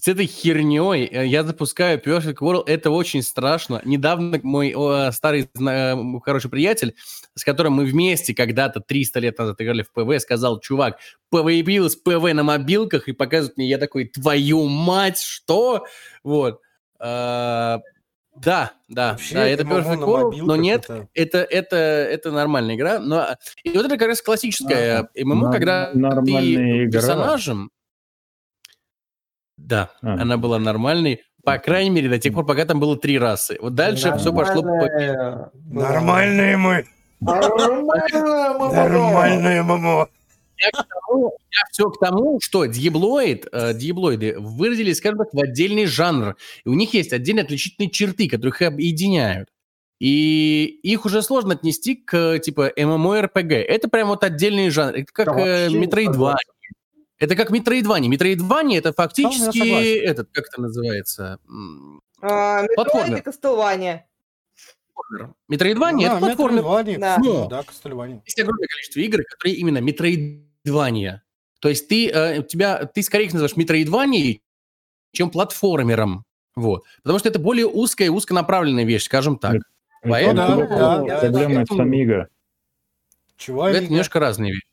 С- этой херней э, я запускаю Perfect World, это очень страшно. Недавно мой о, старый э, хороший приятель, с которым мы вместе когда-то 300 лет назад играли в ПВ, сказал, чувак, появилось ПВ на мобилках, и показывает мне, я такой, твою мать, что? Вот. А, да, да, Вообще, да, это Perfect на World, но нет, это- это, это, это нормальная игра. Но... И вот это как раз классическая ММО, Нар- когда ты игра. персонажем... Да, А. она была нормальной, по крайней мере, до тех пор, пока там было три расы. Вот дальше все пошло... по- Нормальная. Нормальные мы. Нормальная ММО. Нормальные ММО. Я все к тому, что диаблоид, э, диаблоиды выразились, скажем так, в отдельный жанр. И у них есть отдельные отличительные черты, которые их объединяют. И их уже сложно отнести к, типа, MMORPG. Это прям вот отдельный жанр. Это как Да, э, Metroidvania. согласен. Это как Metroidvania. Metroidvania это фактически этот, как это называется? А, Платформер. и Castlevania. Metroidvania это Да, платформер. Да. Но- Да, Castlevania. есть огромное количество игр, которые именно метроидвания. То есть ты, э, у тебя, ты скорее их называешь метроидванией, чем платформером. Вот. Потому что это более узкая и узконаправленная вещь, скажем так. Поэтому- да, да, да, Проблема да. с Амиго. Чего это Амиго? немножко разные вещи.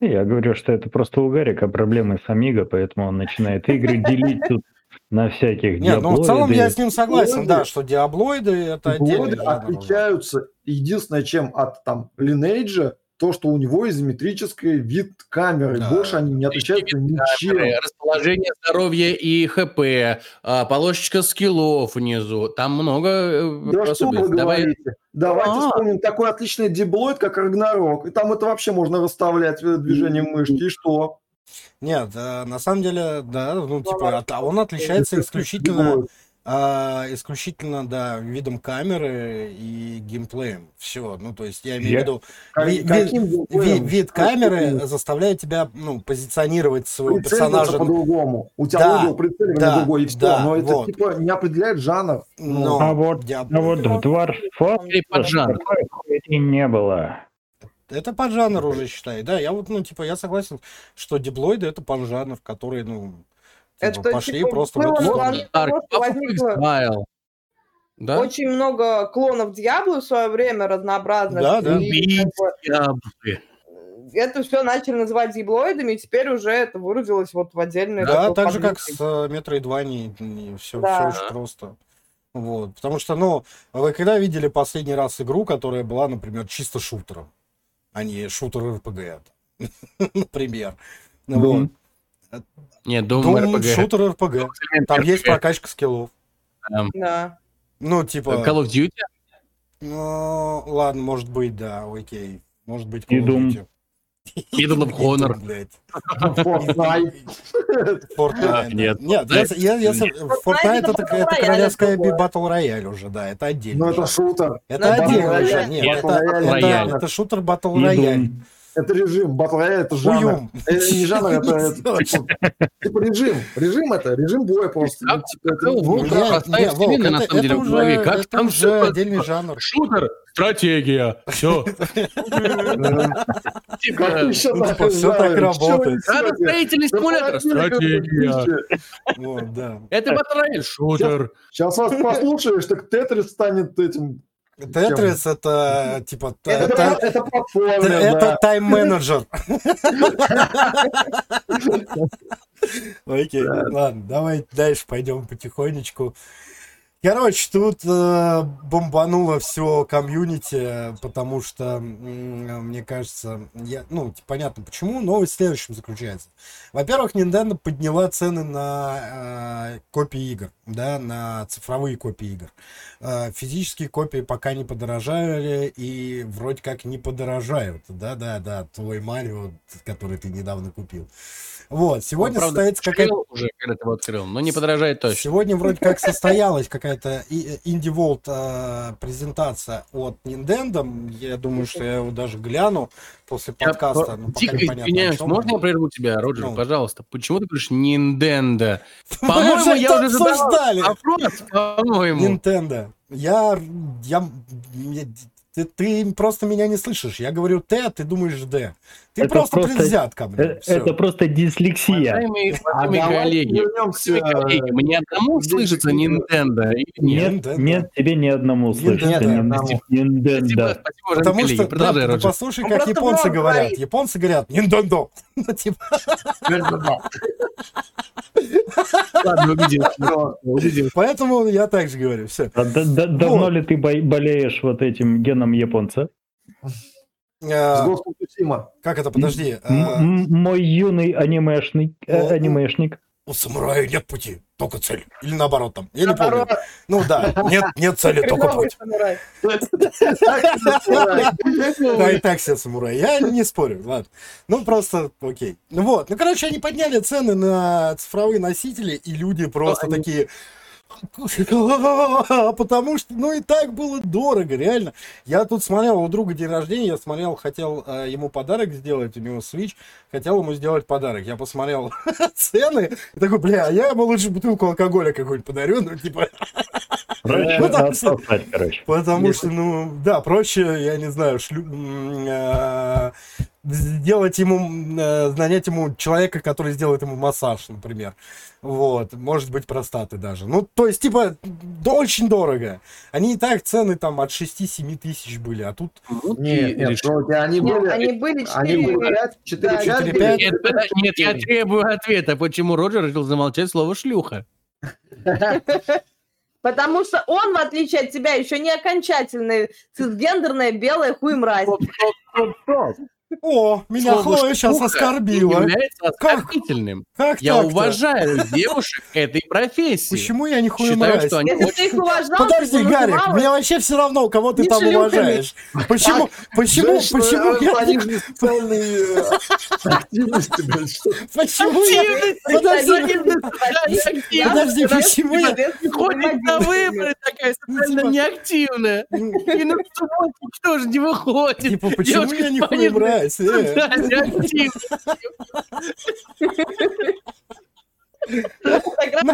Я говорю, что это просто у Гарика проблемы с Амиго, поэтому он начинает игры делить тут на всяких Нет, ну в целом диаблоиды. я с ним согласен, Диаблоиды- да, что диаблоиды это Диаблоиды отличаются единственное, чем от там Lineage, то, что у него изометрический вид камеры. Да. Больше они не отличаются ничем. Расположение здоровья и ХП, а, полосочка скиллов внизу. Там много э, Да что вы. Давай- говорите? Давайте А. вспомним такой отличный диблоид, как Рагнарок. И там это вообще можно расставлять э, движением мышки. И что? Нет, э, на самом деле, да, ну, типа, от- а он отличается исключительно Диблоид. А, исключительно, да, видом камеры и геймплеем. Все, ну, то есть я имею в виду, ви- каким ви- геймплеем? вид камеры заставляет тебя, ну, позиционировать своего персонажа. по-другому. У тебя Да, угол прицеливания да, другой, и все. да, но это вот. типа не определяет жанр. Но А вот- я- А вот в Dwarf хуйни не было. Это поджанр уже считай, да. Я вот, ну, типа, я согласен, что диплоиды это поджанр, который, ну, типа, Это, пошли типа, просто в было эту на сторону. волне того, что возникло. Да? очень много клонов Диабло в свое время разнообразных. Да, да. И, как бы, Яблоки. это все начали называть диблоидами, и теперь уже это выразилось вот в отдельной... Да, так же, как с э, Metroidvania, все, Да. очень просто. Вот. Потому что, ну, вы когда видели последний раз игру, которая была, например, чисто шутером, а не шутер РПГ, например. Ну, вот. Нет, Doom Doom RPG. шутер РПГ. Там есть прокачка скиллов. Да. Ну, типа... Call of Duty? Ну, ладно, может быть, да, окей. Может быть, Call of. Duty. Medal of Honor. Fortnite. А, нет, Нет, Fortnite. я, я, я, Fortnite это королевская батл рояль уже, да, это отдельно. Ну это шутер. Это Ну, отдельно уже. Нет, это, шутер батл рояль. Это режим. Батл Royale это жанр. Уем. Это не жанр, это, это типа, типа режим. Режим это режим боя просто. Как- Ну, типа, это- ну, да. простая вселенная, на это- самом деле, это в голове. уже- Как это там уже отдельный жанр. Шутер, стратегия, все. Как еще Ну, так типа, так работает. несете? Строительный симулятор, стратегия. вообще? Вот, да. Это Royale, шутер. Сейчас вас послушаешь, так Тетрис станет этим. Тетрис это типа Это Это, это, это платформер, т- это да. тайм-менеджер. Окей, ладно, давай дальше пойдем потихонечку. Короче, тут э, бомбануло все комьюнити, потому что, м, мне кажется, я, ну, т- понятно почему, новость в следующем заключается. Во-первых, Nintendo подняла цены на э, копии игр, да, на цифровые копии игр. Э, физические копии пока не подорожали и вроде как не подорожают, да-да-да, твой Марио, который ты недавно купил. Вот, сегодня Он, правда, состоится какая-то уже, когда ты его открыл, но не подорожает точно. Сегодня вроде как состоялась какая-то Indie World э, презентация от Nintendo. Я думаю, что я его даже гляну после подкаста. но пока Дико непонятно, о извиняюсь, можно я прерву тебя, Роджер, Ну. пожалуйста? Почему ты говоришь Nintendo? По-моему, я уже обсуждали. вопрос, по-моему. Nintendo. Я, я, я- ты, ты просто меня не слышишь. Я говорю Т, а ты думаешь Д. Ты Это просто, просто- предвзят ко мне. Э, Всё. Это просто дислексия. Уважаемые, А уважаемые коллеги, вернемся, коллеги, мне одному слышится Nintendo или нет? Нет, Nintendo. нет, тебе ни одному слышится. Nintendo. Спасибо, Nintendo. спасибо, уважаемые Потому коллеги. что, да, Продолжай, Роджер. послушай, Он как японцы говорят. говорит. Японцы говорят Nintendo. Ну, типа, Ладно, убедил. убедил. поэтому я так же говорю. Все. А да- да- давно ли ты бо- болеешь вот этим геном японца? С Гостом Цусима. Как это, подожди. М- Мой юный анимешник, э, анимешник. У самурая нет пути, только цель. Или наоборот там. Я не помню. Ну да, нет, нет цели, только путь. самурай. Да, и так все самураи. Я не спорю, ладно. Ну, просто, окей. Ну вот, ну, короче, они подняли цены на цифровые носители, и люди просто такие... Потому что, ну, и так было дорого, реально. Я тут смотрел, у друга день рождения, я смотрел, хотел э, ему подарок сделать, у него Switch, хотел ему сделать подарок. Я посмотрел цены, и такой, бля, я ему лучше бутылку алкоголя какой-нибудь подарю, ну, типа, Проще Ну, так что- короче. Потому что, ну, да, проще, я не знаю, шлю... сделать ему, э, нанять ему человека, который сделает ему массаж, например. Вот, может быть, простаты даже. Ну, то есть, типа, да, очень дорого. Они и так цены там от 6-7 тысяч были, а тут Ну, Нет, нет, слушайте, они Нет, были... они были Они были 4... 5, 4, Да, 5, 4-5. Нет, нет, я требую ответа, почему Роджер решил замолчать слово шлюха. Потому что он, в отличие от тебя, еще не окончательная цисгендерная белая хуй мразь. Стоп, стоп, стоп, стоп. О, меня Слово Хлоя сейчас оскорбила. является Как? оскорбительным. Как Я так-то? уважаю девушек этой профессии. Почему я не Считаю, мразь? что они Если ты их уважал, Подожди, Гарик, мне вообще все равно, кого ты Не там шлюхами. уважаешь. Почему, почему, Знаешь, почему, я- Они же специальные активности, блин, что почему я... Подожди, Подожди, почему я... Ходит на выборы такая социально Типа- неактивная. И на тоже не выходит. Типа, почему я не звонит,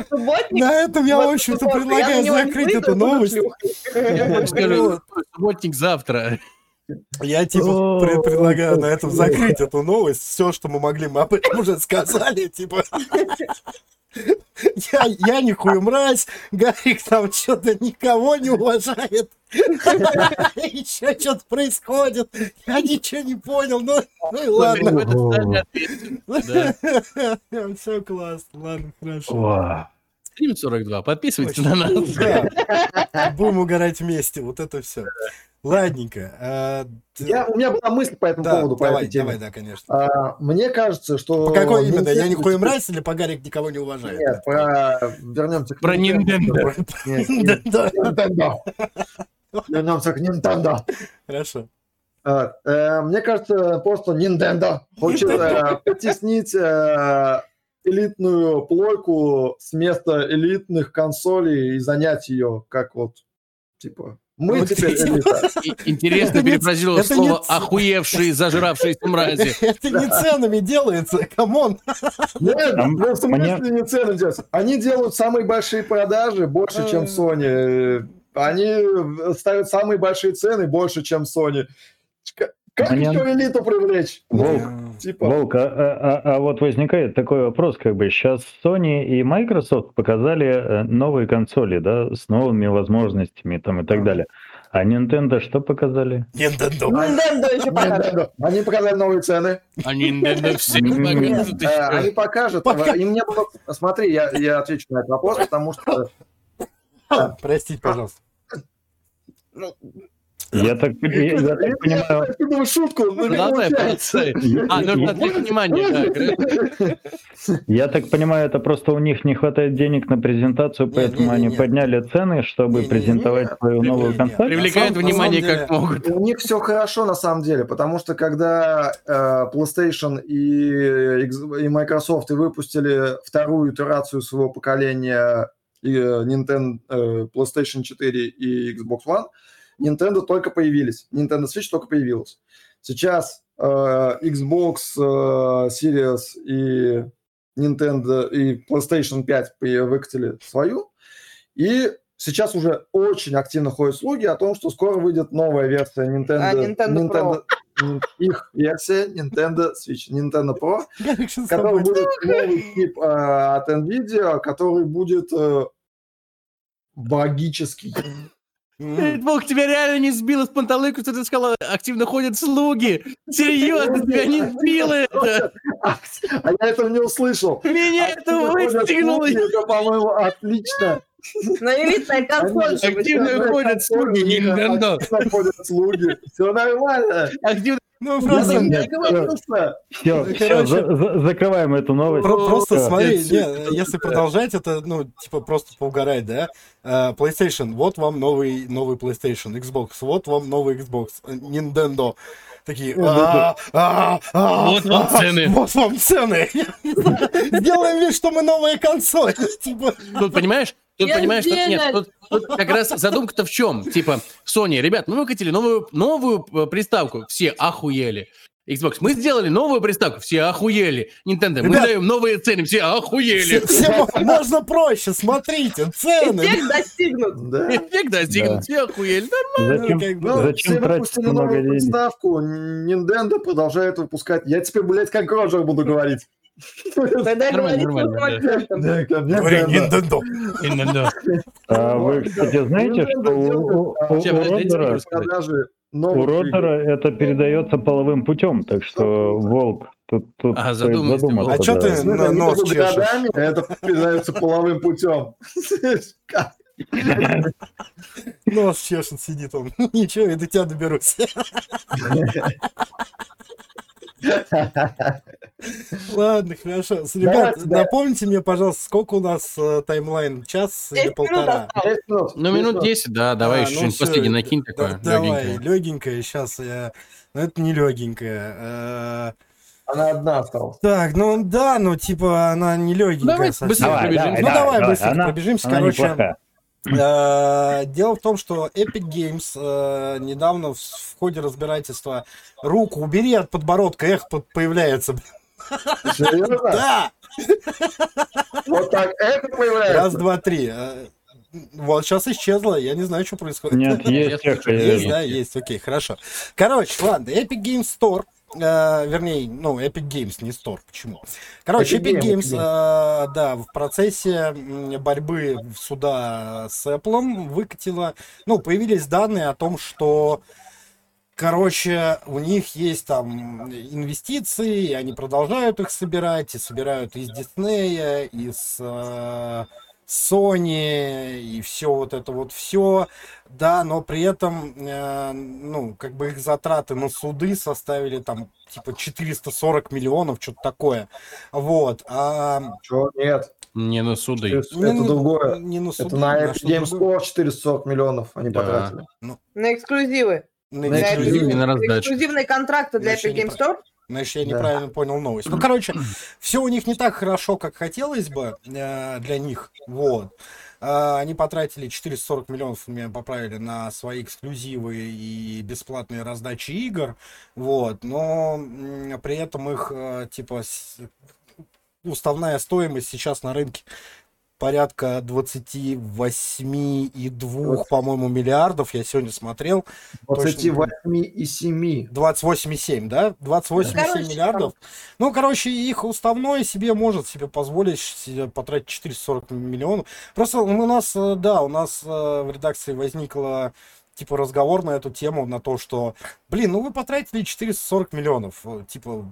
субботника, На этом я, в общем-то, предлагаю закрыть эту новость. субботник завтра. Я типа пред- предлагаю на этом закрыть эту новость. Все, что мы могли, мы об этом уже сказали. Типа, я, я нихуя мразь, Гарик там что-то никого не уважает. Еще что-то происходит. Я ничего не понял. Ну, ну и ладно. Все классно. Ладно, хорошо. Стрим 42. Подписывайтесь на нас. Будем угорать вместе. Вот это все. Ладненько. а, Я, у меня была мысль по этому Да, поводу, по давай, этой теме. давай, да, конечно. А, мне кажется, что... По какой именно? Я Nintendo нихуя теперь- мразь или по Гарик никого не уважает? Нет, про... Вернемся к Про Nintendo. Да, Nintendo. Вернемся к Nintendo. Хорошо. А, э, Мне кажется, просто Nintendo хочет э, потеснить э, элитную плойку с места элитных консолей и занять ее как вот, типа, мы Вот теперь Интересно перефразировал слово охуевшие, зажравшиеся мрази. Это не ценами делается, come on. Нет, смысле мне- не цены делаются. Они делают самые большие продажи больше, чем Sony. Они ставят самые большие цены больше, чем Sony. Как Мне- еще элиту привлечь? Волк, Типа, Волк, а, а- а- а вот возникает такой вопрос, как бы сейчас Sony и Microsoft показали э, новые консоли, да, с новыми возможностями там и так далее. А Nintendo что показали? Nintendo. Nintendo еще покажет. Nintendo. Они показали новые цены. А Nintendo все покажут Э, Они покажут. Пока. И мне было... Смотри, я, я отвечу на этот вопрос, потому что... Простите, пожалуйста. Я так, я- я так понимаю, Я придумал шутку, но не Давай, получается. А, нужно отвлечь внимание. я так понимаю, это просто у них не хватает денег на презентацию, поэтому они подняли цены, чтобы презентовать свою новую консоль. Привлекают внимание как могут. У них все хорошо на самом деле, потому что когда э, PlayStation и, Microsoft и выпустили вторую итерацию своего поколения э, Nintendo, э, PlayStation 4 и Xbox One, Nintendo только появились. Nintendo Switch только появилась. Сейчас э, Xbox э, Series и Nintendo и PlayStation 5 при- выкатили свою. И сейчас уже очень активно ходят слуги о том, что скоро выйдет новая версия Nintendo. А, Nintendo Nin- их версия Nintendo Switch, Nintendo Pro, который будет новый тип э, от Nvidia, который будет э, богический. М. Бог, тебя реально не сбило с панталыку, что ты сказала, активно ходят слуги. Серьезно, тебя не сбило это. А я этого не услышал. Меня это Активно ходят выстегнуло. Это, по-моему, отлично. На элитная консоль. Активно ходят слуги. Активно ходят слуги. Все нормально. Активно Ну, просто... Нет, оговорился. Все, Ну, все, короче, закрываем эту новость. Про- просто смотри, не, если продолжать, это, ну, типа, просто поугарать, да? А, PlayStation, вот вам новый, новый PlayStation, Xbox, вот вам новый Xbox, э, Nintendo. Такие, «А, а, Вот вам цены». Вот вам цены. Сделаем вид, что мы новая консоль. Типа, Тут понимаешь? Тут Я понимаешь, что нет, тут, тут как раз задумка-то в чем? Типа, Sony, ребят, мы выкатили новую, новую э, приставку, все охуели. Xbox, мы сделали новую приставку, все охуели. Nintendo, мы Ребят, даем новые цены, все охуели. все- все можно проще, смотрите, цены. Эффект достигнут. Да. Эффект достигнут, Да. все охуели. Зачем, как бы, зачем все выпустили новую денег? приставку, Nintendo продолжает выпускать. Я теперь, блядь, как Роджер буду говорить. Тогда Нормально, говорить нормально, с акцентом. Да, ко мне Говори, Nintendo. А вы, кстати, знаете, что у, Родера, это передается половым путем, так что, Волк, тут, тут задумайся. А чё да. ты- на нос чешешь. а это передается половым путем. Нос чешет, сидит он. Ничего, я до тебя доберусь. Ладно, хорошо. Ребят, напомните мне, пожалуйста, сколько у нас э, таймлайн? Час или 10 полтора? Шесть минут. Ну, минут Шесть 10, да, давай А, еще ну что-нибудь последнее накинь такое, Давай, легенькое. легенькое, сейчас я... Ну, это не легенькое. Она одна осталась. Так, ну да, ну типа она не легенькая Давай Давай, пробежимся. Ну, давай быстренько пробежимся, она короче. Э, Дело в том, что Epic Games э, недавно в, ходе разбирательства руку убери от подбородка, эх, появляется. Серьезно? Да! Вот так это появляется? Раз, два, три. Э, Вот, сейчас исчезла, я не знаю, что происходит. Нет, Есть, Есть. да, есть, окей, хорошо. Короче, ладно, Epic Games Store, э, вернее, ну, Epic Games, не Store, почему? Короче, Epic Epic Games, Games, э, да, в процессе борьбы в суда с Apple выкатила, ну, появились данные о том, что Короче, у них есть там инвестиции, и они продолжают их собирать, и собирают из Диснея, из э, Sony, и все вот это вот все, да, но при этом, э, ну, как бы их затраты на суды составили там типа 440 миллионов, что-то такое, вот, а Чё, нет. Не на суды. Это не другое. не на суды, Это на Epic Games. Store 440 миллионов они Да. потратили. На эксклюзивы. На На эксклюзивы, Epic- на раздачу. Эксклюзивные контракты для Epic Game не Store. Значит, я Да. неправильно понял новость. Ну, короче, все у них не так хорошо, как хотелось бы э, для них. Вот. Э, они потратили 440 миллионов, меня поправили, на свои эксклюзивы и бесплатные раздачи игр. Вот. Но м, при этом их, э, типа, уставная стоимость сейчас на рынке порядка 28,2, по-моему, миллиардов. Я сегодня смотрел. 28 и 7. 28,7, да? 28,7 Короче, миллиардов. Ну, короче, их уставной себе может себе позволить себе потратить 440 миллионов. Просто у нас, э, да, у нас э, в редакции возникла типа разговор на эту тему, на то, что, блин, ну вы потратили 440 миллионов, э, типа,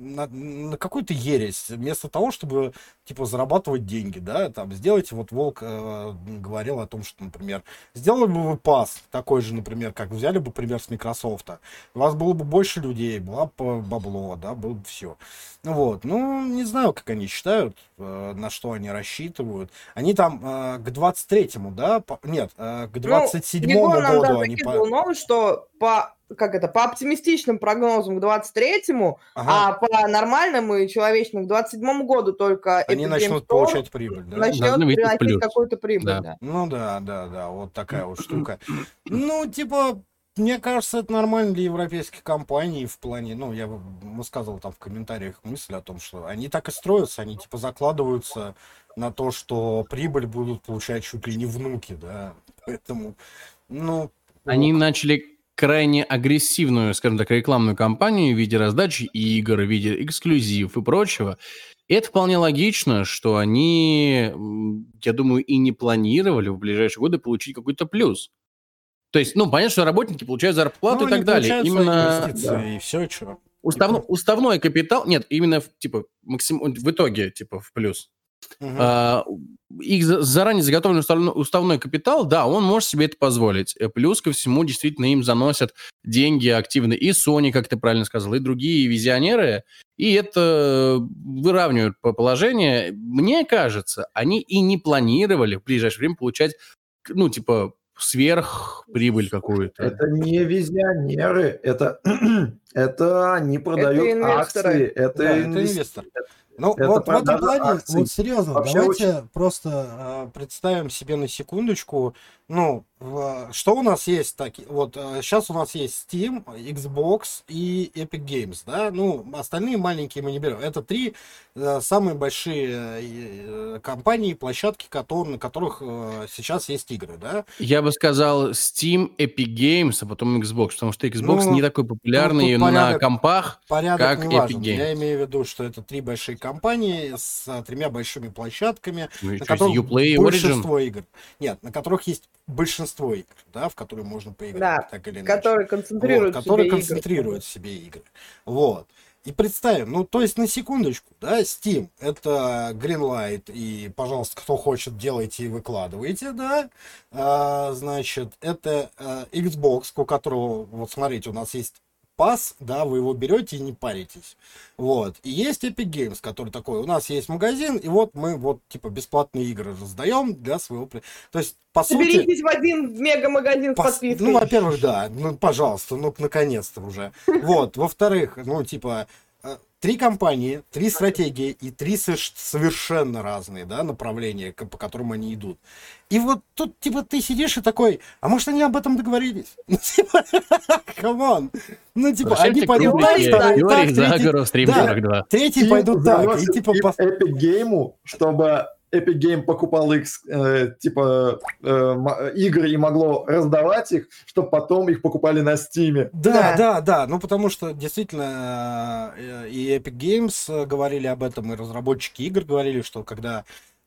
на, на какую-то ересь, вместо того, чтобы, типа, зарабатывать деньги, да, там, сделайте, вот Волк э, говорил о том, что, например, сделали бы вы пас такой же, например, как взяли бы пример с Microsoft, у вас было бы больше людей, была бы бабло, да, было бы все. Вот, ну, не знаю, как они считают, э, на что они рассчитывают. Они там э, к 23-му, да, по- нет, э, к 27-му Ну, году они... по- новость, что по как это, по оптимистичным прогнозам к 23-му, Ага. а по нормальным и человечным к 27-му году только они начнут получать прибыль, да? начнет приносить какую-то прибыль. Да. Да. Ну да, да, да, вот такая вот штука. Ну, типа, мне кажется, это нормально для европейских компаний в плане, ну, я высказывал там в комментариях мысль о том, что они так и строятся, они типа закладываются на то, что прибыль будут получать чуть ли не внуки, да, поэтому, ну... Они ок. начали крайне агрессивную, скажем так, рекламную кампанию в виде раздачи игр, в виде эксклюзив и прочего. И это вполне логично, что они, я думаю, и не планировали в ближайшие годы получить какой-то плюс. То есть, ну, понятно, что работники получают зарплату Ну, и так далее. Именно инвестиции, да. и все, что. уставно- уставной капитал, нет, именно типа максим, в итоге типа в плюс. А, их за- заранее заготовленный уставной, капитал, да, он может себе это позволить. Э, Плюс ко всему, действительно, им заносят деньги активно и Sony, как ты правильно сказал, и другие визионеры, и это выравнивает по- положение. Мне кажется, они и не планировали в ближайшее время получать, ну, типа, сверхприбыль какую-то. Это не визионеры, это, это они продают инвесторы. акции, это, Да, это инвес- инвестор. Ну, это вот в этом плане, акций. вот серьезно, Вообще давайте просто э, представим себе на секундочку, ну, что у нас есть таки, вот сейчас у нас есть Steam, Xbox и Epic Games, да, ну, остальные маленькие мы не берем. Это три э, самые большие э, компании, площадки, которые, на которых э, сейчас есть игры, да. Я бы сказал Steam, Epic Games, а потом Xbox, потому что Xbox Ну, не такой популярный тут на порядок- компах. Порядок Как не важен. Epic Games. Я имею в виду, что это три большие компании с тремя большими площадками, Ну, на есть которых Uplay и Origin. большинство игр. Нет, на которых есть большинство игр, да, в которые можно поиграть, Да, так или иначе. Который концентрирует Вот, которые себе игры. концентрируют в себе игры. Вот. И представим, ну, то есть на секундочку, да, Steam это Greenlight, и, пожалуйста, кто хочет, делайте и выкладывайте, да. А, значит, это а, Xbox, у которого, вот смотрите, у нас есть пас, да, вы его берете и не паритесь. Вот. И есть Epic Games, который такой, у нас есть магазин, и вот мы вот, типа, бесплатные игры раздаем для своего... То есть, по сути... Соберитесь в один мега-магазин с Пос- подпиской. Ну, во-первых, да, ну, пожалуйста, ну, наконец-то уже. Вот, во-вторых, ну, типа, три компании, три стратегии и три соверш- совершенно разные, да, направления, по которым они идут. И вот тут, типа, ты сидишь и такой, а может, они об этом договорились? Ну, типа, come on. Ну, типа, они пойдут так, второй так, третий- да. 42. третий пойдут так. И, типа, по- Epic Game, чтобы Epic Game покупал их, э, типа, э, м- игры и могло раздавать их, чтобы потом их покупали на Steam е. Да, Да. да, да, ну потому что действительно э, и Epic Games э, говорили об этом, и разработчики игр говорили, что когда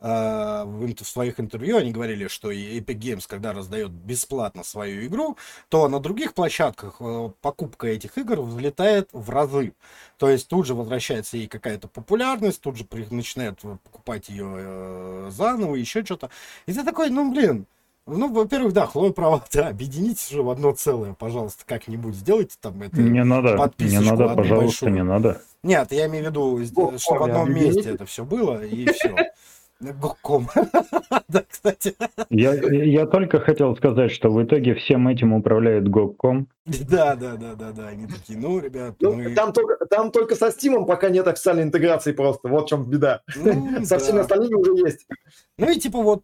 в, ин- в своих интервью они говорили, что Epic Games, когда раздает бесплатно свою игру, то на других площадках э, покупка этих игр взлетает в разы. То есть тут же возвращается ей какая-то популярность, тут же начинают покупать ее э, заново, еще что-то. И ты такой, ну блин, ну, во-первых, да, Хлоя права, да, объединитесь же в одно целое, пожалуйста, как-нибудь сделайте там это. Не надо, не надо, пожалуйста, большую. не надо. Нет, я имею в виду, Гоккоме что в одном месте это все было, и все. Гокком. Да, кстати. Я, я только хотел сказать, что в итоге всем этим управляет Гокком. Да, да, да, да, да. Они такие, ну, ребят, Ну, мы... там, только, там только со Стимом пока нет официальной интеграции просто. Вот в чем беда. ну, Со да. всеми остальными уже есть. Ну и типа вот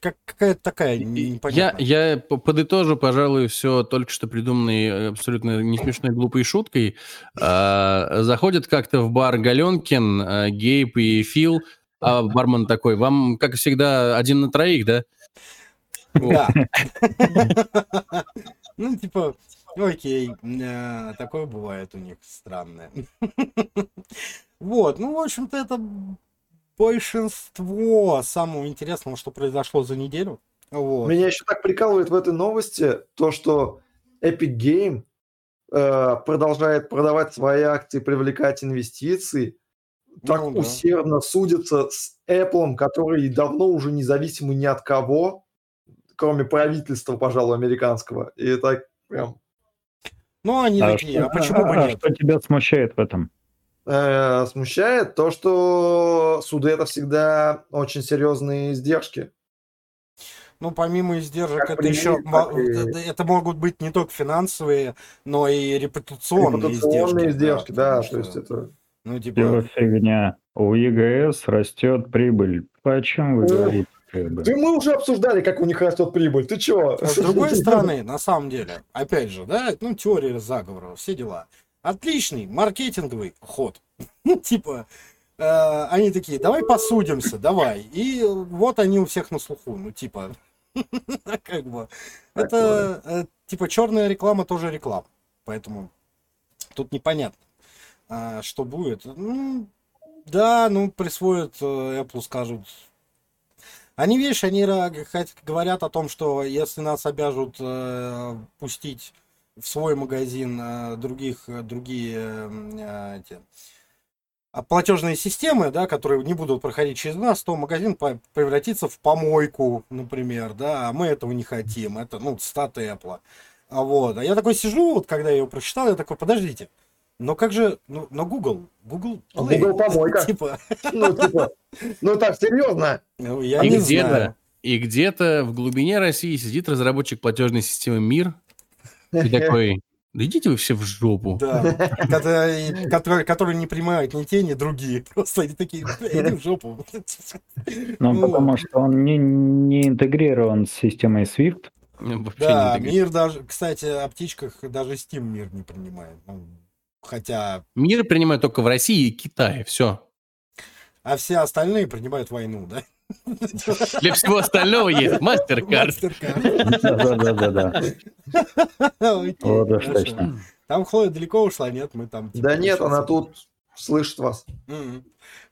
как, какая-то такая Я, непонятная. я п- подытожу, пожалуй, все только что придуманной э, абсолютно не смешной глупой шуткой. А, заходят как-то в бар Галенкин, а, Гейб и Фил, а бармен такой, вам, как всегда, один на троих, да? Да. Ну, типа, окей, э, такое бывает у них странное. Вот, ну, в общем-то, это большинство самого интересного, что произошло за неделю. Вот. Меня еще так прикалывает в этой новости то, что Epic Game э, продолжает продавать свои акции, привлекать инвестиции, так Ну да. усердно судится с Apple, который давно уже независимый ни от кого, кроме правительства, пожалуй, американского. И так прям Ну, они А такие, что- а почему бы а нет? что тебя смущает в этом? э, смущает то, что суды это всегда очень серьезные издержки. Ну, помимо издержек, Как это еще и- это, могут быть не только финансовые, но и репутационные, Репутационные издержки, да, потому то есть это... Ну, Все типа, фигня. У ЕГС растет прибыль. О чем вы говорите? Да мы уже обсуждали, как у них растет прибыль. Ты чего? А С другой стороны, на самом деле, опять же, да, ну, теория заговора, все дела. Отличный маркетинговый ход. Ну, типа, э, они такие, давай посудимся, давай. И вот они у всех на слуху, ну, типа, как бы, это, э, типа, черная реклама тоже реклама. Поэтому тут непонятно, а, что будет. Ну, да, ну, присвоят э, Apple, скажут, они, видишь, они говорят о том, что если нас обяжут э, пустить в свой магазин э, других, э, другие э, эти, а, платежные системы, да, которые не будут проходить через нас, то магазин превратится в помойку, например, да, а мы этого не хотим. Это, ну, стат Apple. А вот, а я такой сижу, вот когда я его прочитал, я такой, подождите, но как же, ну, но Google, Google А Play, Google помойка. типа, Ну, типа, ну так, серьезно. ну, я и не где-то, знаю. и где-то в глубине России сидит разработчик платежной системы МИР и такой, да идите вы все в жопу. Да, которые, которые, не принимают ни те, ни другие. Просто они такие, «Бля, иди в жопу. Ну, ну, потому что он не, не интегрирован с системой SWIFT. Вообще Да, мир даже, кстати, о птичках даже Steam мир не принимает. Ну, хотя, Мир принимает только в России и Китае, все. а все остальные принимают войну, да? Для всего остального есть мастер-карт. Окей, Вот уж точно. Там Хлоя далеко ушла, нет? Мы там... типа, Да нет, она тут слышит вас.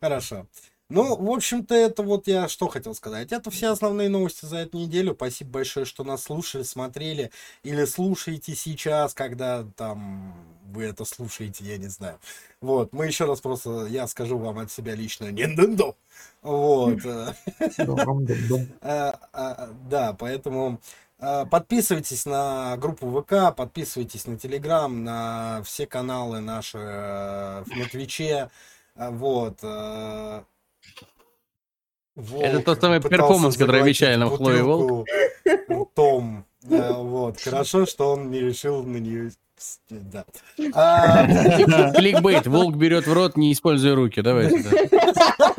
Хорошо. Ну, в общем-то, это вот я что хотел сказать. Это все основные новости за эту неделю. Спасибо большое, что нас слушали, смотрели или слушаете сейчас, когда там вы это слушаете, я не знаю. Вот, мы еще раз просто, я скажу вам от себя лично, Nintendo. Вот. э, э, э, Да, поэтому Э, Подписывайтесь на группу ВК, подписывайтесь на Телеграм, на все каналы наши э, на Твиче. Э, Вот. Э, Это Волк тот самый перформанс, который обещали нам Хлоя и Волк. бутылку Ртом. Э, Вот. Хорошо, что он не решил на нее... Да. А, Кликбейт. Волк берет в рот, не используя руки. Давайте. да.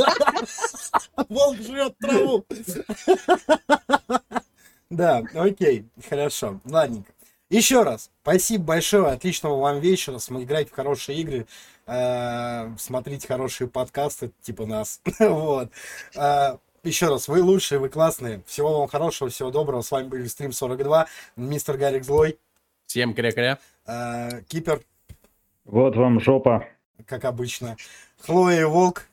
Волк жрет траву. Да, окей, хорошо, ладненько. Еще раз, спасибо большое, отличного вам вечера, см- играйте в хорошие игры, смотрите хорошие подкасты, типа нас, вот. Э, Еще раз, вы лучшие, вы классные, всего вам хорошего, всего доброго, с вами были Стрим 42, мистер Гарик Злой, Всем кря-кря. э, Кипер, Вот вам жопа. как обычно, Хлоя и Волк,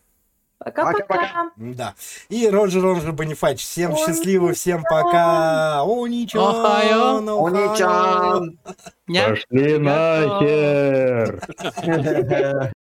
Пока-пока. Да. И Роджер, он же Бонифач. Всем счастливо, всем пока. О, ничего. Охайо. ну, Они-чан. Пошли нахер!